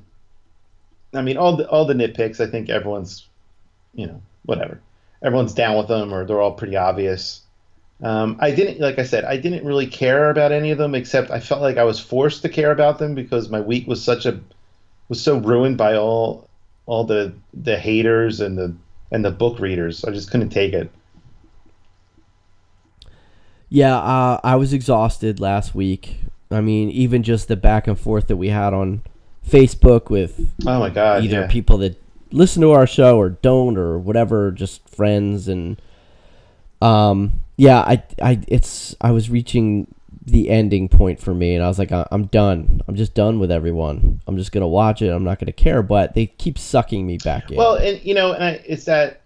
I mean, all the all the nitpicks. I think everyone's, you know, whatever. Everyone's down with them, or they're all pretty obvious. Um, I didn't, like I said, I didn't really care about any of them, except I felt like I was forced to care about them because my week was such a was so ruined by all all the the haters and the and the book readers. I just couldn't take it. Yeah, uh, I was exhausted last week. I mean, even just the back and forth that we had on Facebook with Oh my god! either yeah. people that listen to our show or don't or whatever, just friends and um yeah, I I it's I was reaching the ending point for me and I was like I'm done. I'm just done with everyone. I'm just to watch it. I'm not to care, but they keep sucking me back in. Well, and you know, and I, it's that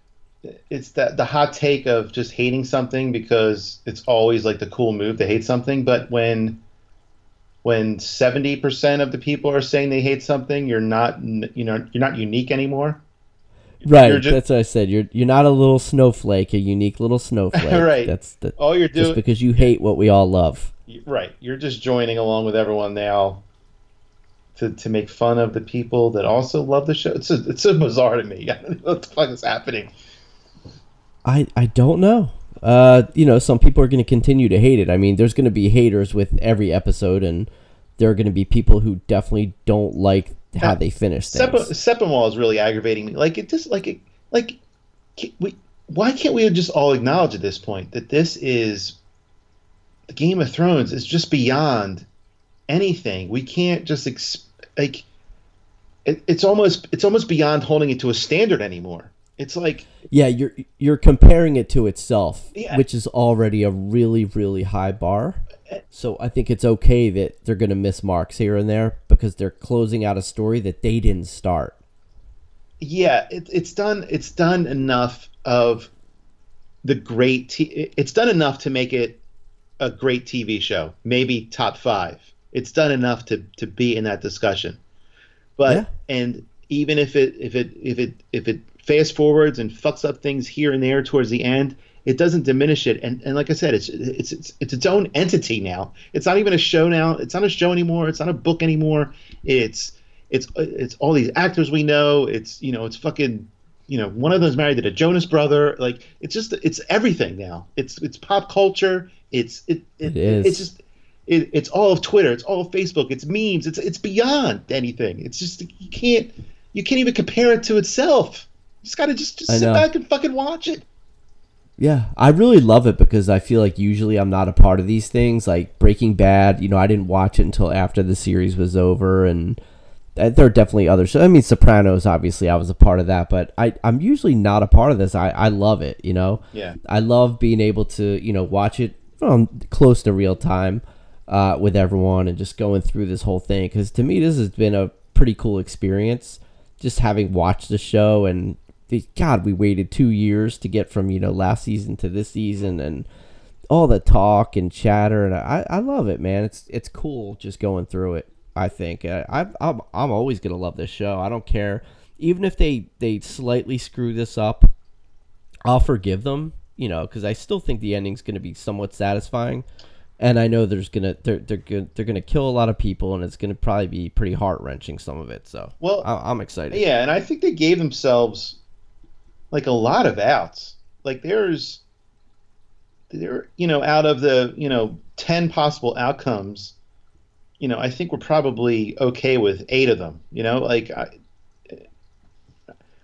it's that the hot take of just hating something because it's always like the cool move to hate something, but when when 70% of the people are saying they hate something, you're not you know, you're not unique anymore. Right, you're that's what I said. You're you're not a little snowflake, a unique little snowflake. Right. That's the, All you're just doing because you hate what we all love. right, you're just joining along with everyone now to to make fun of the people that also love the show. It's a, it's so bizarre to me. I don't know what the fuck is happening. I I don't know. Uh, you know, some people are going to continue to hate it. I mean, there's going to be haters with every episode, and there are going to be people who definitely don't like how they finish things. Sepp- Sepinwall is really aggravating me. Like it just like it like we why can't we just all acknowledge at this point that this is the Game of Thrones is just beyond anything. We can't just ex- like it, it's almost it's almost beyond holding it to a standard anymore. It's like yeah, you're you're comparing it to itself, Yeah. which is already a really really high bar. So I think it's okay that they're going to miss marks here and there because they're closing out a story that they didn't start. yeah, it, it's done. It's done enough of the great. T- it's done enough to make it a great TV show, maybe top five. It's done enough to to be in that discussion. But Yeah. and even if it if it if it if it fast forwards and fucks up things here and there towards the end, it doesn't diminish it. And and like I said, it's it's it's it's its own entity now. It's not even a show now. It's not a show anymore. It's not a book anymore. It's it's it's all these actors we know. It's you know it's fucking you know one of them's married to the Jonas brother. Like it's just it's everything now. It's it's pop culture. It's it, it, It is. It's just it, it's all of Twitter. It's all of Facebook. It's memes. It's it's beyond anything. It's just you can't you can't even compare it to itself. You just gotta just, just sit back and fucking watch it. Yeah, I really love it because I feel like usually I'm not a part of these things. Like Breaking Bad, you know, I didn't watch it until after the series was over, and uh, there are definitely other shows. I mean, Sopranos, obviously, I was a part of that, but I, I'm usually not a part of this. I, I love it, you know? Yeah. I love being able to, you know, watch it um, close to real time uh, with everyone and just going through this whole thing. Because to me, this has been a pretty cool experience. Just having watched the show and God, we waited two years to get from you know last season to this season, and all the talk and chatter, and I, I love it, man. It's it's cool just going through it. I think I, I I'm I'm always gonna love this show. I don't care, even if they they slightly screw this up, I'll forgive them. You know, because I still think the ending's gonna be somewhat satisfying, and I know there's gonna they're they're gonna, they're gonna kill a lot of people, and it's gonna probably be pretty heart wrenching some of it. So Well, I, I'm excited. Yeah, and I think they gave themselves like a lot of outs. Like there's there you know, out of the, you know, 10 possible outcomes, you know, I think we're probably okay with 8 of them, you know? Like I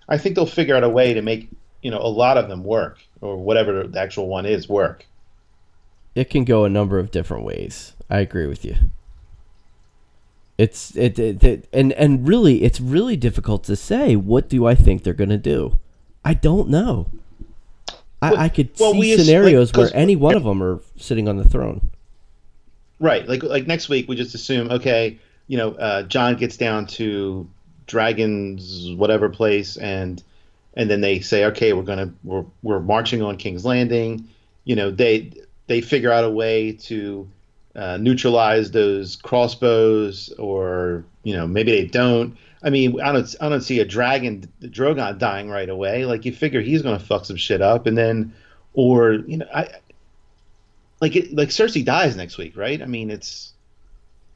I think they'll figure out a way to make, you know, a lot of them work or whatever the actual one is work. it can go a number of different ways. I agree with you. It's it, it, it- and and really it's really difficult to say what do I think they're going to do. I don't know. Well- I, I could well, see we scenarios like, where any one of them are sitting on the throne. Right. Like like next week we just assume okay, you know, uh, Jon gets down to Dragon's whatever place and and then they say okay, we're to we're we're marching on King's Landing. You know, they they figure out a way to uh, neutralize those crossbows or you know, maybe they don't. I mean, I don't I don't see a dragon Drogon dying right away. Like you figure he's going to fuck some shit up and then or you know, I like it, like Cersei dies next week, right? I mean, it's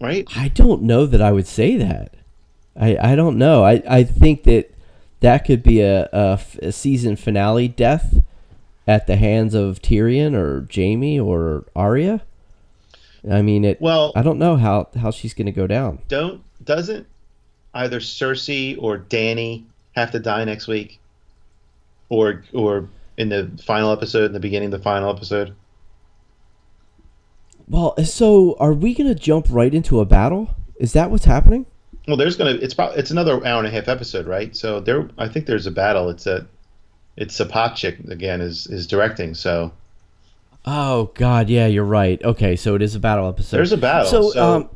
right. I don't know that I would say that. I, I don't know. I, I think that that could be a a season finale death at the hands of Tyrion or Jaime or Arya. I mean, it. Well, I don't know how, how she's going to go down. don't doesn't either Cersei or Dany have to die next week, or or in the final episode, in the beginning of the final episode? Well, so are we going to jump right into a battle? Is that what's happening? Well, there's gonna it's probably it's another hour and a half episode, right? So there, I think there's a battle. It's a it's Sapochnik again is is directing. So Oh God, yeah, you're right. Okay, so it is a battle episode. there's a battle. So, So, um,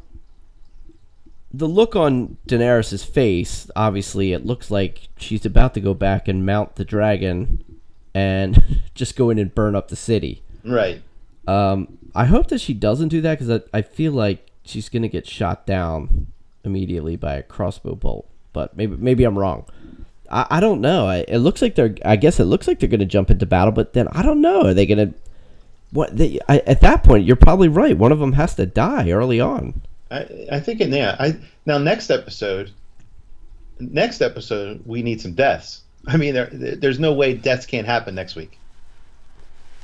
the look on Daenerys' face, obviously, it looks like she's about to go back and mount the dragon, and just go in and burn up the city. right. Um, I hope that she doesn't do that because I, I feel like she's gonna get shot down immediately by a crossbow bolt. But maybe maybe I'm wrong. I, I don't know. I, it looks like they're. I guess it looks like they're gonna jump into battle, but then I don't know. Are they gonna? What? They, I, at that point, you're probably right. One of them has to die early on. I, I think in yeah. I now next episode, next episode we need some deaths. I mean, there, there's no way deaths can't happen next week.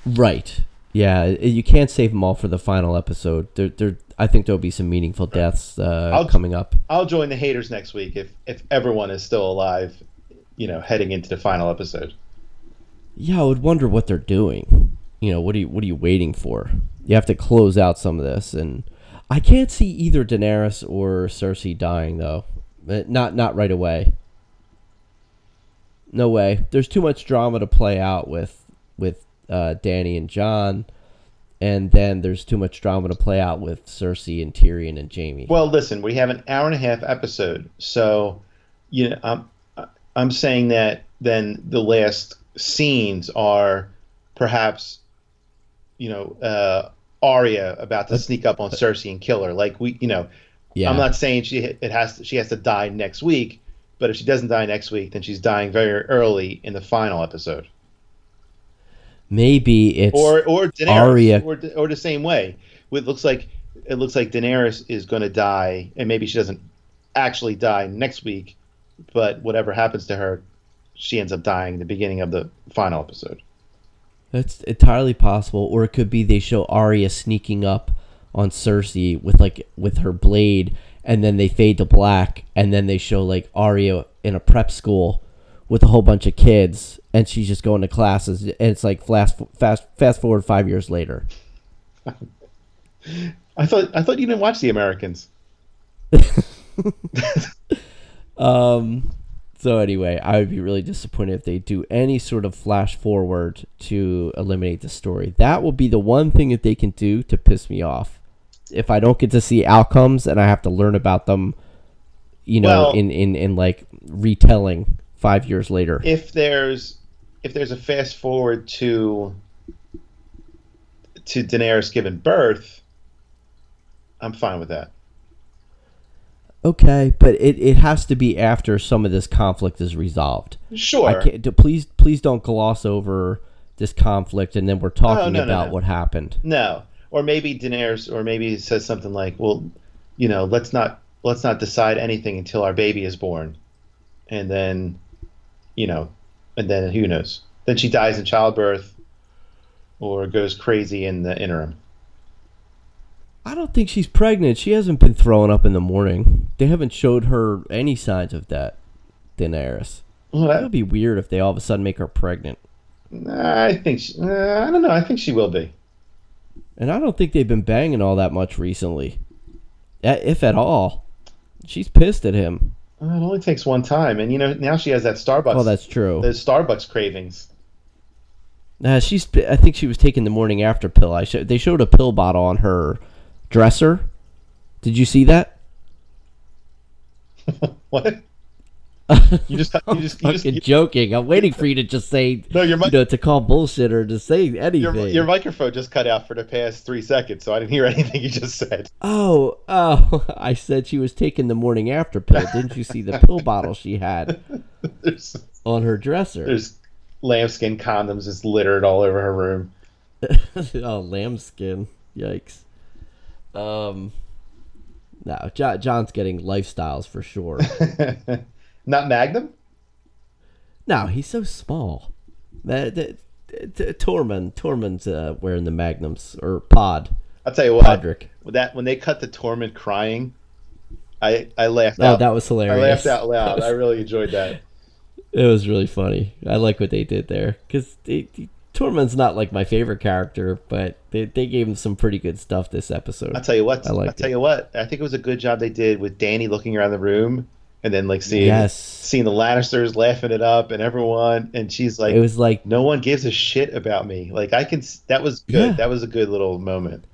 Right. Yeah, you can't save them all for the final episode. There, there. I think there'll be some meaningful deaths uh, I'll- coming up. I'll join the haters next week if if everyone is still alive, you know, heading into the final episode. Yeah, I would wonder what they're doing. You know, what are you what are you waiting for? You have to close out some of this, and I can't see either Daenerys or Cersei dying though. Uh, Not not right away. No way. There's too much drama to play out with with uh, Dany and Jon, and then there's too much drama to play out with Cersei and Tyrion and Jaime. Well, listen, we have an hour and a half episode, so you know, I'm I'm saying that then the last scenes are perhaps, you know, uh, Arya about to sneak up on Cersei and kill her. Like we, you know, yeah, I'm not saying she it has to, she has to die next week, but if she doesn't die next week, then she's dying very early in the final episode. maybe it's Or or Daenerys, Arya- or or the same way. It looks like it looks like Daenerys is going to die, and maybe she doesn't actually die next week, but whatever happens to her, she ends up dying in the beginning of the final episode. That's entirely possible, or it could be they show Arya sneaking up on Cersei with like with her blade, and then they fade to black, and then they show like Arya in a prep school with a whole bunch of kids, and she's just going to classes, and it's like fast fast fast forward five years later. I thought I thought you didn't watch The Americans. Um. So anyway, I would be really disappointed if they do any sort of flash forward to eliminate the story. That will be the one thing that they can do to piss me off. If I don't get to see outcomes and I have to learn about them, you know, Well- in, in, in like retelling five years later. if there's if there's a fast forward to to Daenerys giving birth, I'm fine with that. Okay, but it, it has to be after some of this conflict is resolved. Sure. I can't. Please, please don't gloss over this conflict, and then we're talking no, no, about no. what happened. No, or maybe Daenerys, or maybe he says something like, "Well, you know, let's not let's not decide anything until our baby is born," and then, you know, and then who knows? Then she dies in childbirth, or goes crazy in the interim. I don't think she's pregnant. She hasn't been throwing up in the morning. They haven't showed her any signs of that. Daenerys. Well, That would be weird if they all of a sudden make her pregnant. I think she, uh, I don't know. I think she will be. And I don't think they've been banging all that much recently, if at all. She's pissed at him. It only takes one time, and you know now she has that Starbucks. Well, that's true. those Starbucks cravings. Uh, she's. I think she was taking the morning after pill. I show, They showed a pill bottle on her dresser. Did you see that? what? You just you just you just you- joking. I'm waiting for you to just say. No, your you know, to call bullshit or to say anything. your, your microphone just cut out for the past three seconds, so I didn't hear anything you just said. Oh, oh! I said she was taking the morning after pill. Didn't you see the pill bottle she had There's on her dresser? there's lambskin condoms just littered all over her room. oh, lambskin! Yikes. Um, no, Jon, Jon's getting lifestyles for sure. Not Magnum. no, he's so small. That, that, that Tormund, Tormund's uh, wearing the magnums or pod. I'll tell you what. Podrick. That when they cut the Tormund crying, I I laughed Oh, out. that was hilarious. I laughed out loud. That I really enjoyed that. It was really funny. I like what they did there because Tormund's not like my favorite character, but they, they gave him some pretty good stuff this episode. I'll tell you what. I I'll tell it. you what. I think it was a good job they did with Dany looking around the room and then like seeing Yes. seeing the Lannisters laughing it up and everyone, and she's like, It was like no one gives a shit about me. Like I can. That was good. Yeah. That was a good little moment.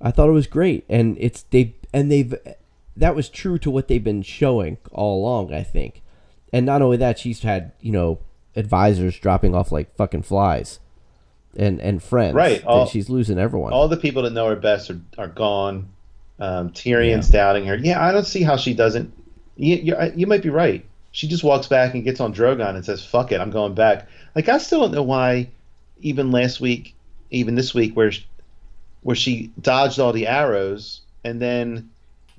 I thought it was great, and it's they and they've that was true to what they've been showing all along. I think, and not only that, she's had you know advisors dropping off like fucking flies, and and friends. Right, all- she's losing everyone. All the people that know her best are, are gone. Um, Tyrion's doubting her. Yeah, I don't see how she doesn't. You, you, you might be right. She just walks back and gets on Drogon and says, "Fuck it, I'm going back." Like I still don't know why. Even last week, even this week, where sh- where she dodged all the arrows and then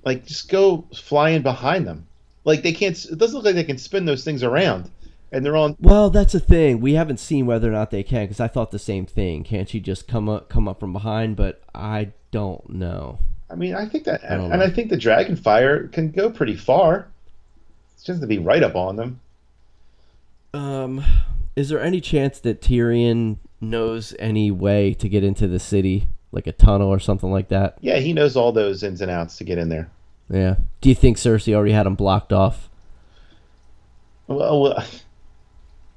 like just go flying behind them. Like they can't. It doesn't look like they can spin those things around, and they're on. well, that's the thing. We haven't seen whether or not they can, because I thought the same thing. Can't she just come up come up from behind? But I don't know. I mean, I think that, don't and know. I think the dragon fire can go pretty far. It's just to be right up on them. Um, is there any chance that Tyrion knows any way to get into the city, like a tunnel or something like that? Yeah, he knows all those ins and outs to get in there. Yeah. Do you think Cersei already had him blocked off? Well, well,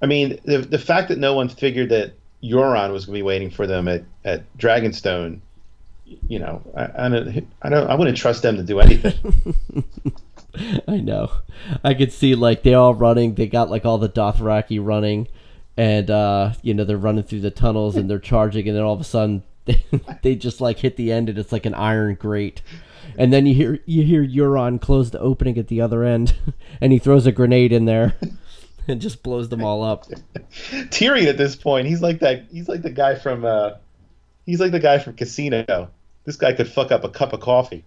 I mean, the the fact that no one figured that Euron was going to be waiting for them at, at Dragonstone, you know, I, I don't, I don't, I wouldn't trust them to do anything. I know. I could see like they all running. They got like all the Dothraki running, and uh, you know they're running through the tunnels and they're charging, and then all of a sudden they, they just like hit the end, and it's like an iron grate. And then you hear you hear Euron close the opening at the other end, and he throws a grenade in there, and just blows them all up. Tyrion at this point, he's like that. He's like the guy from, uh, he's like the guy from Casino. This guy could fuck up a cup of coffee.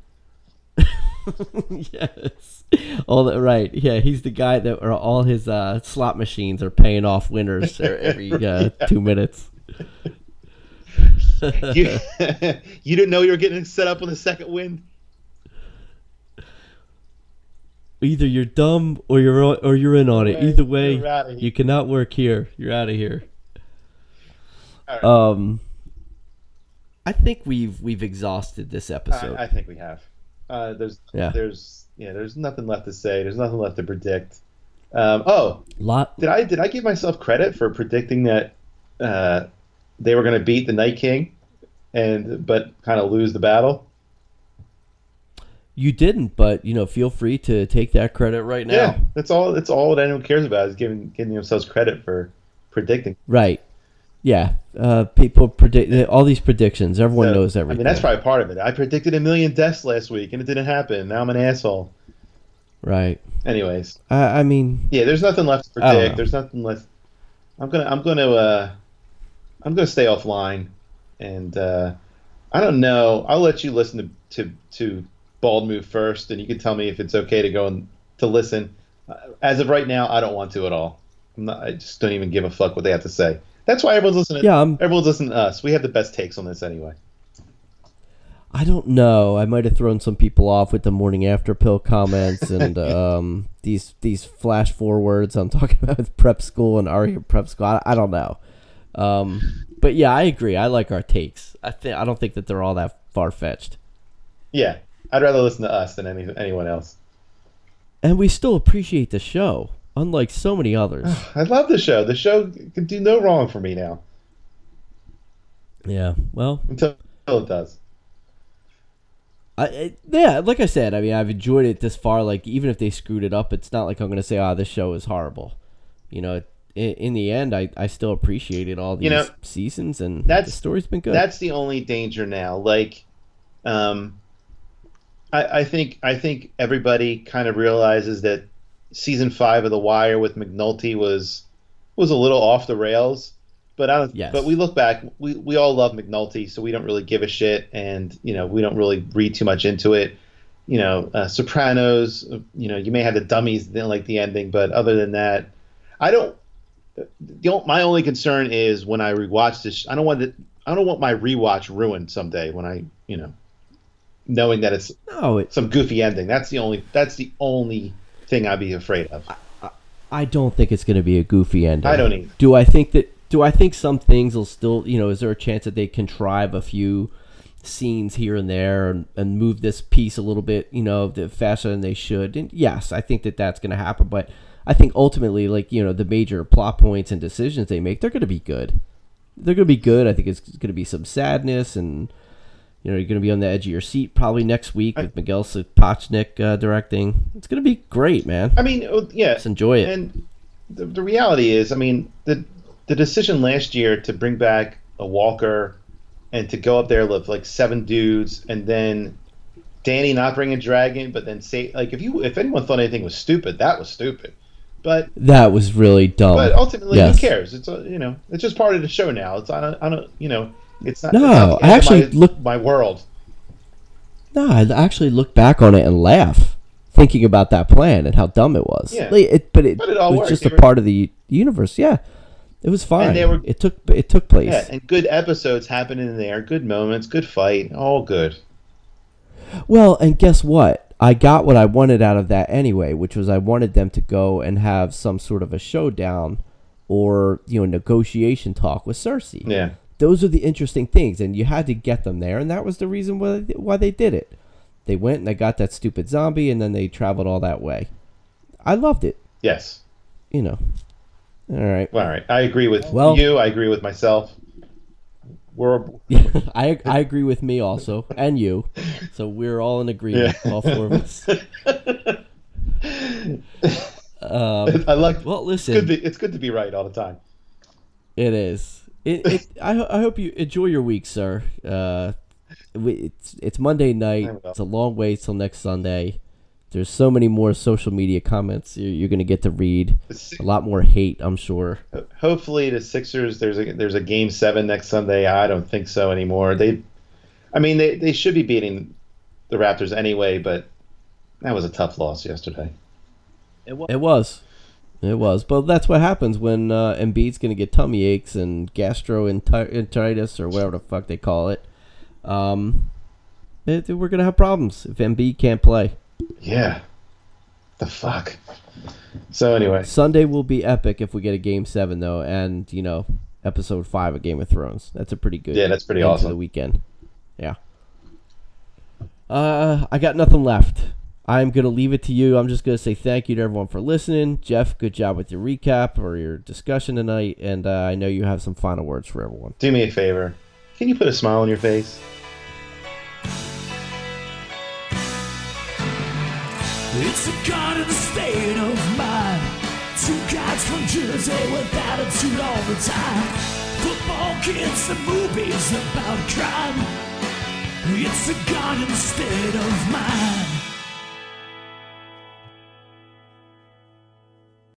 yes. All that right. Yeah, he's the guy that or all his uh, slot machines are paying off winners every uh, two minutes. You, you didn't know you were getting set up on the second win. Either you're dumb or you're or you're in on it. Either way, you're outta here. you cannot work here. You're out of here. Right. Um, I think we've we've exhausted this episode. I, I think we have. Uh, there's, Yeah. there's, yeah, there's nothing left to say. There's nothing left to predict. Um, oh, Lot. did I did I give myself credit for predicting that uh, they were going to beat the Night King, and but kind of lose the battle? You didn't, but you know, feel free to take that credit right now. Yeah, that's all. That's all that anyone cares about is giving giving themselves credit for predicting. Right. Yeah. Uh, people predict all these predictions. Everyone So, knows everything. I mean, that's probably part of it. I predicted a million deaths last week, and it didn't happen. Now I'm an asshole. right. Anyways, I, I mean, yeah, there's nothing left to predict. There's nothing left. I'm gonna. I'm gonna. Uh, I'm gonna stay offline, and uh, I don't know. I'll let you listen to to to Bald Move first, and you can tell me if it's okay to go and to listen. Uh, As of right now, I don't want to at all. Not. I just don't even give a fuck what they have to say. That's why everyone's listening. Yeah, I'm- everyone's listening to us. We have the best takes on this anyway. I don't know. I might have thrown some people off with the morning after pill comments and um, these these flash forwards I'm talking about with prep school and Arya prep school. I, I don't know. Um, but yeah, I agree. I like our takes. I think I don't think that they're all that far fetched, Yeah, I'd rather listen to us than any anyone else. and we still appreciate the show, unlike so many others. I love the show. The show can do no wrong for me now yeah. Well, until it does. I, yeah, like I said, I mean, I've enjoyed it this far. Like, even if they screwed it up, it's not like I'm gonna say, "Ah, this show is horrible." You know, in, in the end, I, I still appreciated all these You know, seasons, and that's- the story's been good. That's the only danger now. Like, um, I, I think I think everybody kind of realizes that season five of The Wire with McNulty was was a little off the rails. But I don't. Yes. But we look back. We, we all love McNulty, so we don't really give a shit, and you know we don't really read too much into it. You know, uh, Sopranos. You know, you may have the dummies didn't like the ending, but other than that, I don't. The, my only concern is when I rewatch this. I don't want to. I don't want my rewatch ruined someday when I, you know, knowing that it's no, it, some goofy ending. That's the only. That's the only thing I'd be afraid of. I don't think it's gonna be a goofy ending. I don't either. Do I think that? Do I think some things will still? You know, is there a chance that they contrive a few scenes here and there and, and move this piece a little bit, you know, the faster than they should? And yes, I think that that's gonna happen, but. I think ultimately, like you know, the major plot points and decisions they make, they're going to be good. They're going to be good. I think it's going to be some sadness, and you know, you're going to be on the edge of your seat probably next week with Miguel Sapochnik uh, directing. It's going to be great, man. I mean, uh, yeah. Let's enjoy it. And the, the reality is, I mean, the the decision last year to bring back a Walker and to go up there with like seven dudes, and then Dany not bring a dragon, but then say like if you if anyone thought anything was stupid, that was stupid. But That was really dumb. but ultimately, yes. who cares? It's a, you know it's just part of the show now. It's I don't, I don't you know it's not. No, it's not I actually my, look- my world. No, I actually look back on it and laugh, thinking about that plan and how dumb it was. Yeah. Like, it, but it, But it all was worked. just They a were- part of the universe. Yeah, it was fine. they were- it took it took place. Yeah, and good episodes happening in there, good moments, good fight, all good. Well, and guess what? I got what I wanted out of that anyway, which was I wanted them to go and have some sort of a showdown or you know negotiation talk with Cersei. Yeah. Those are the interesting things, and you had to get them there, and that was the reason why why they did it. They went and they got that stupid zombie, and then they traveled all that way. I loved it. Yes. You know. All right. All right. I agree with Well- you. I agree with myself. We're Yeah, I I agree with me also, and you. So we're all in agreement, all four of us. Um, I like. well, it's listen, good. To, it's good to be right all the time. it is. It, it I, I hope you enjoy your week, sir. Uh, it's it's Monday night. It's a long way till next Sunday. There's so many more social media comments you're, you're gonna get to read. A lot more hate, I'm sure. Hopefully, the Sixers. There's a there's a game seven next Sunday. I don't think so anymore. They, I mean, they they should be beating the Raptors anyway, but that was a tough loss yesterday. It was. It was. It was, but that's what happens when uh, Embiid's going to get tummy aches and gastroenteritis or whatever the fuck they call it. Um, it- we're going to have problems if Embiid can't play. Yeah. The fuck. So anyway, Sunday will be epic if we get a game seven, though, and, you know, episode five of Game of Thrones. That's a pretty good Yeah, that's pretty awesome. the weekend. Yeah. Uh, I got nothing left. I'm going to leave it to you. I'm just going to say thank you to everyone for listening. Jeff, good job with your recap or your discussion tonight. And uh, I know you have some final words for everyone. do me a favor. Can you put a smile on your face? It's a god in the state of mind. Two guys from Jersey with attitude all the time. Football kids and movies about crime. It's a god in the state of mind.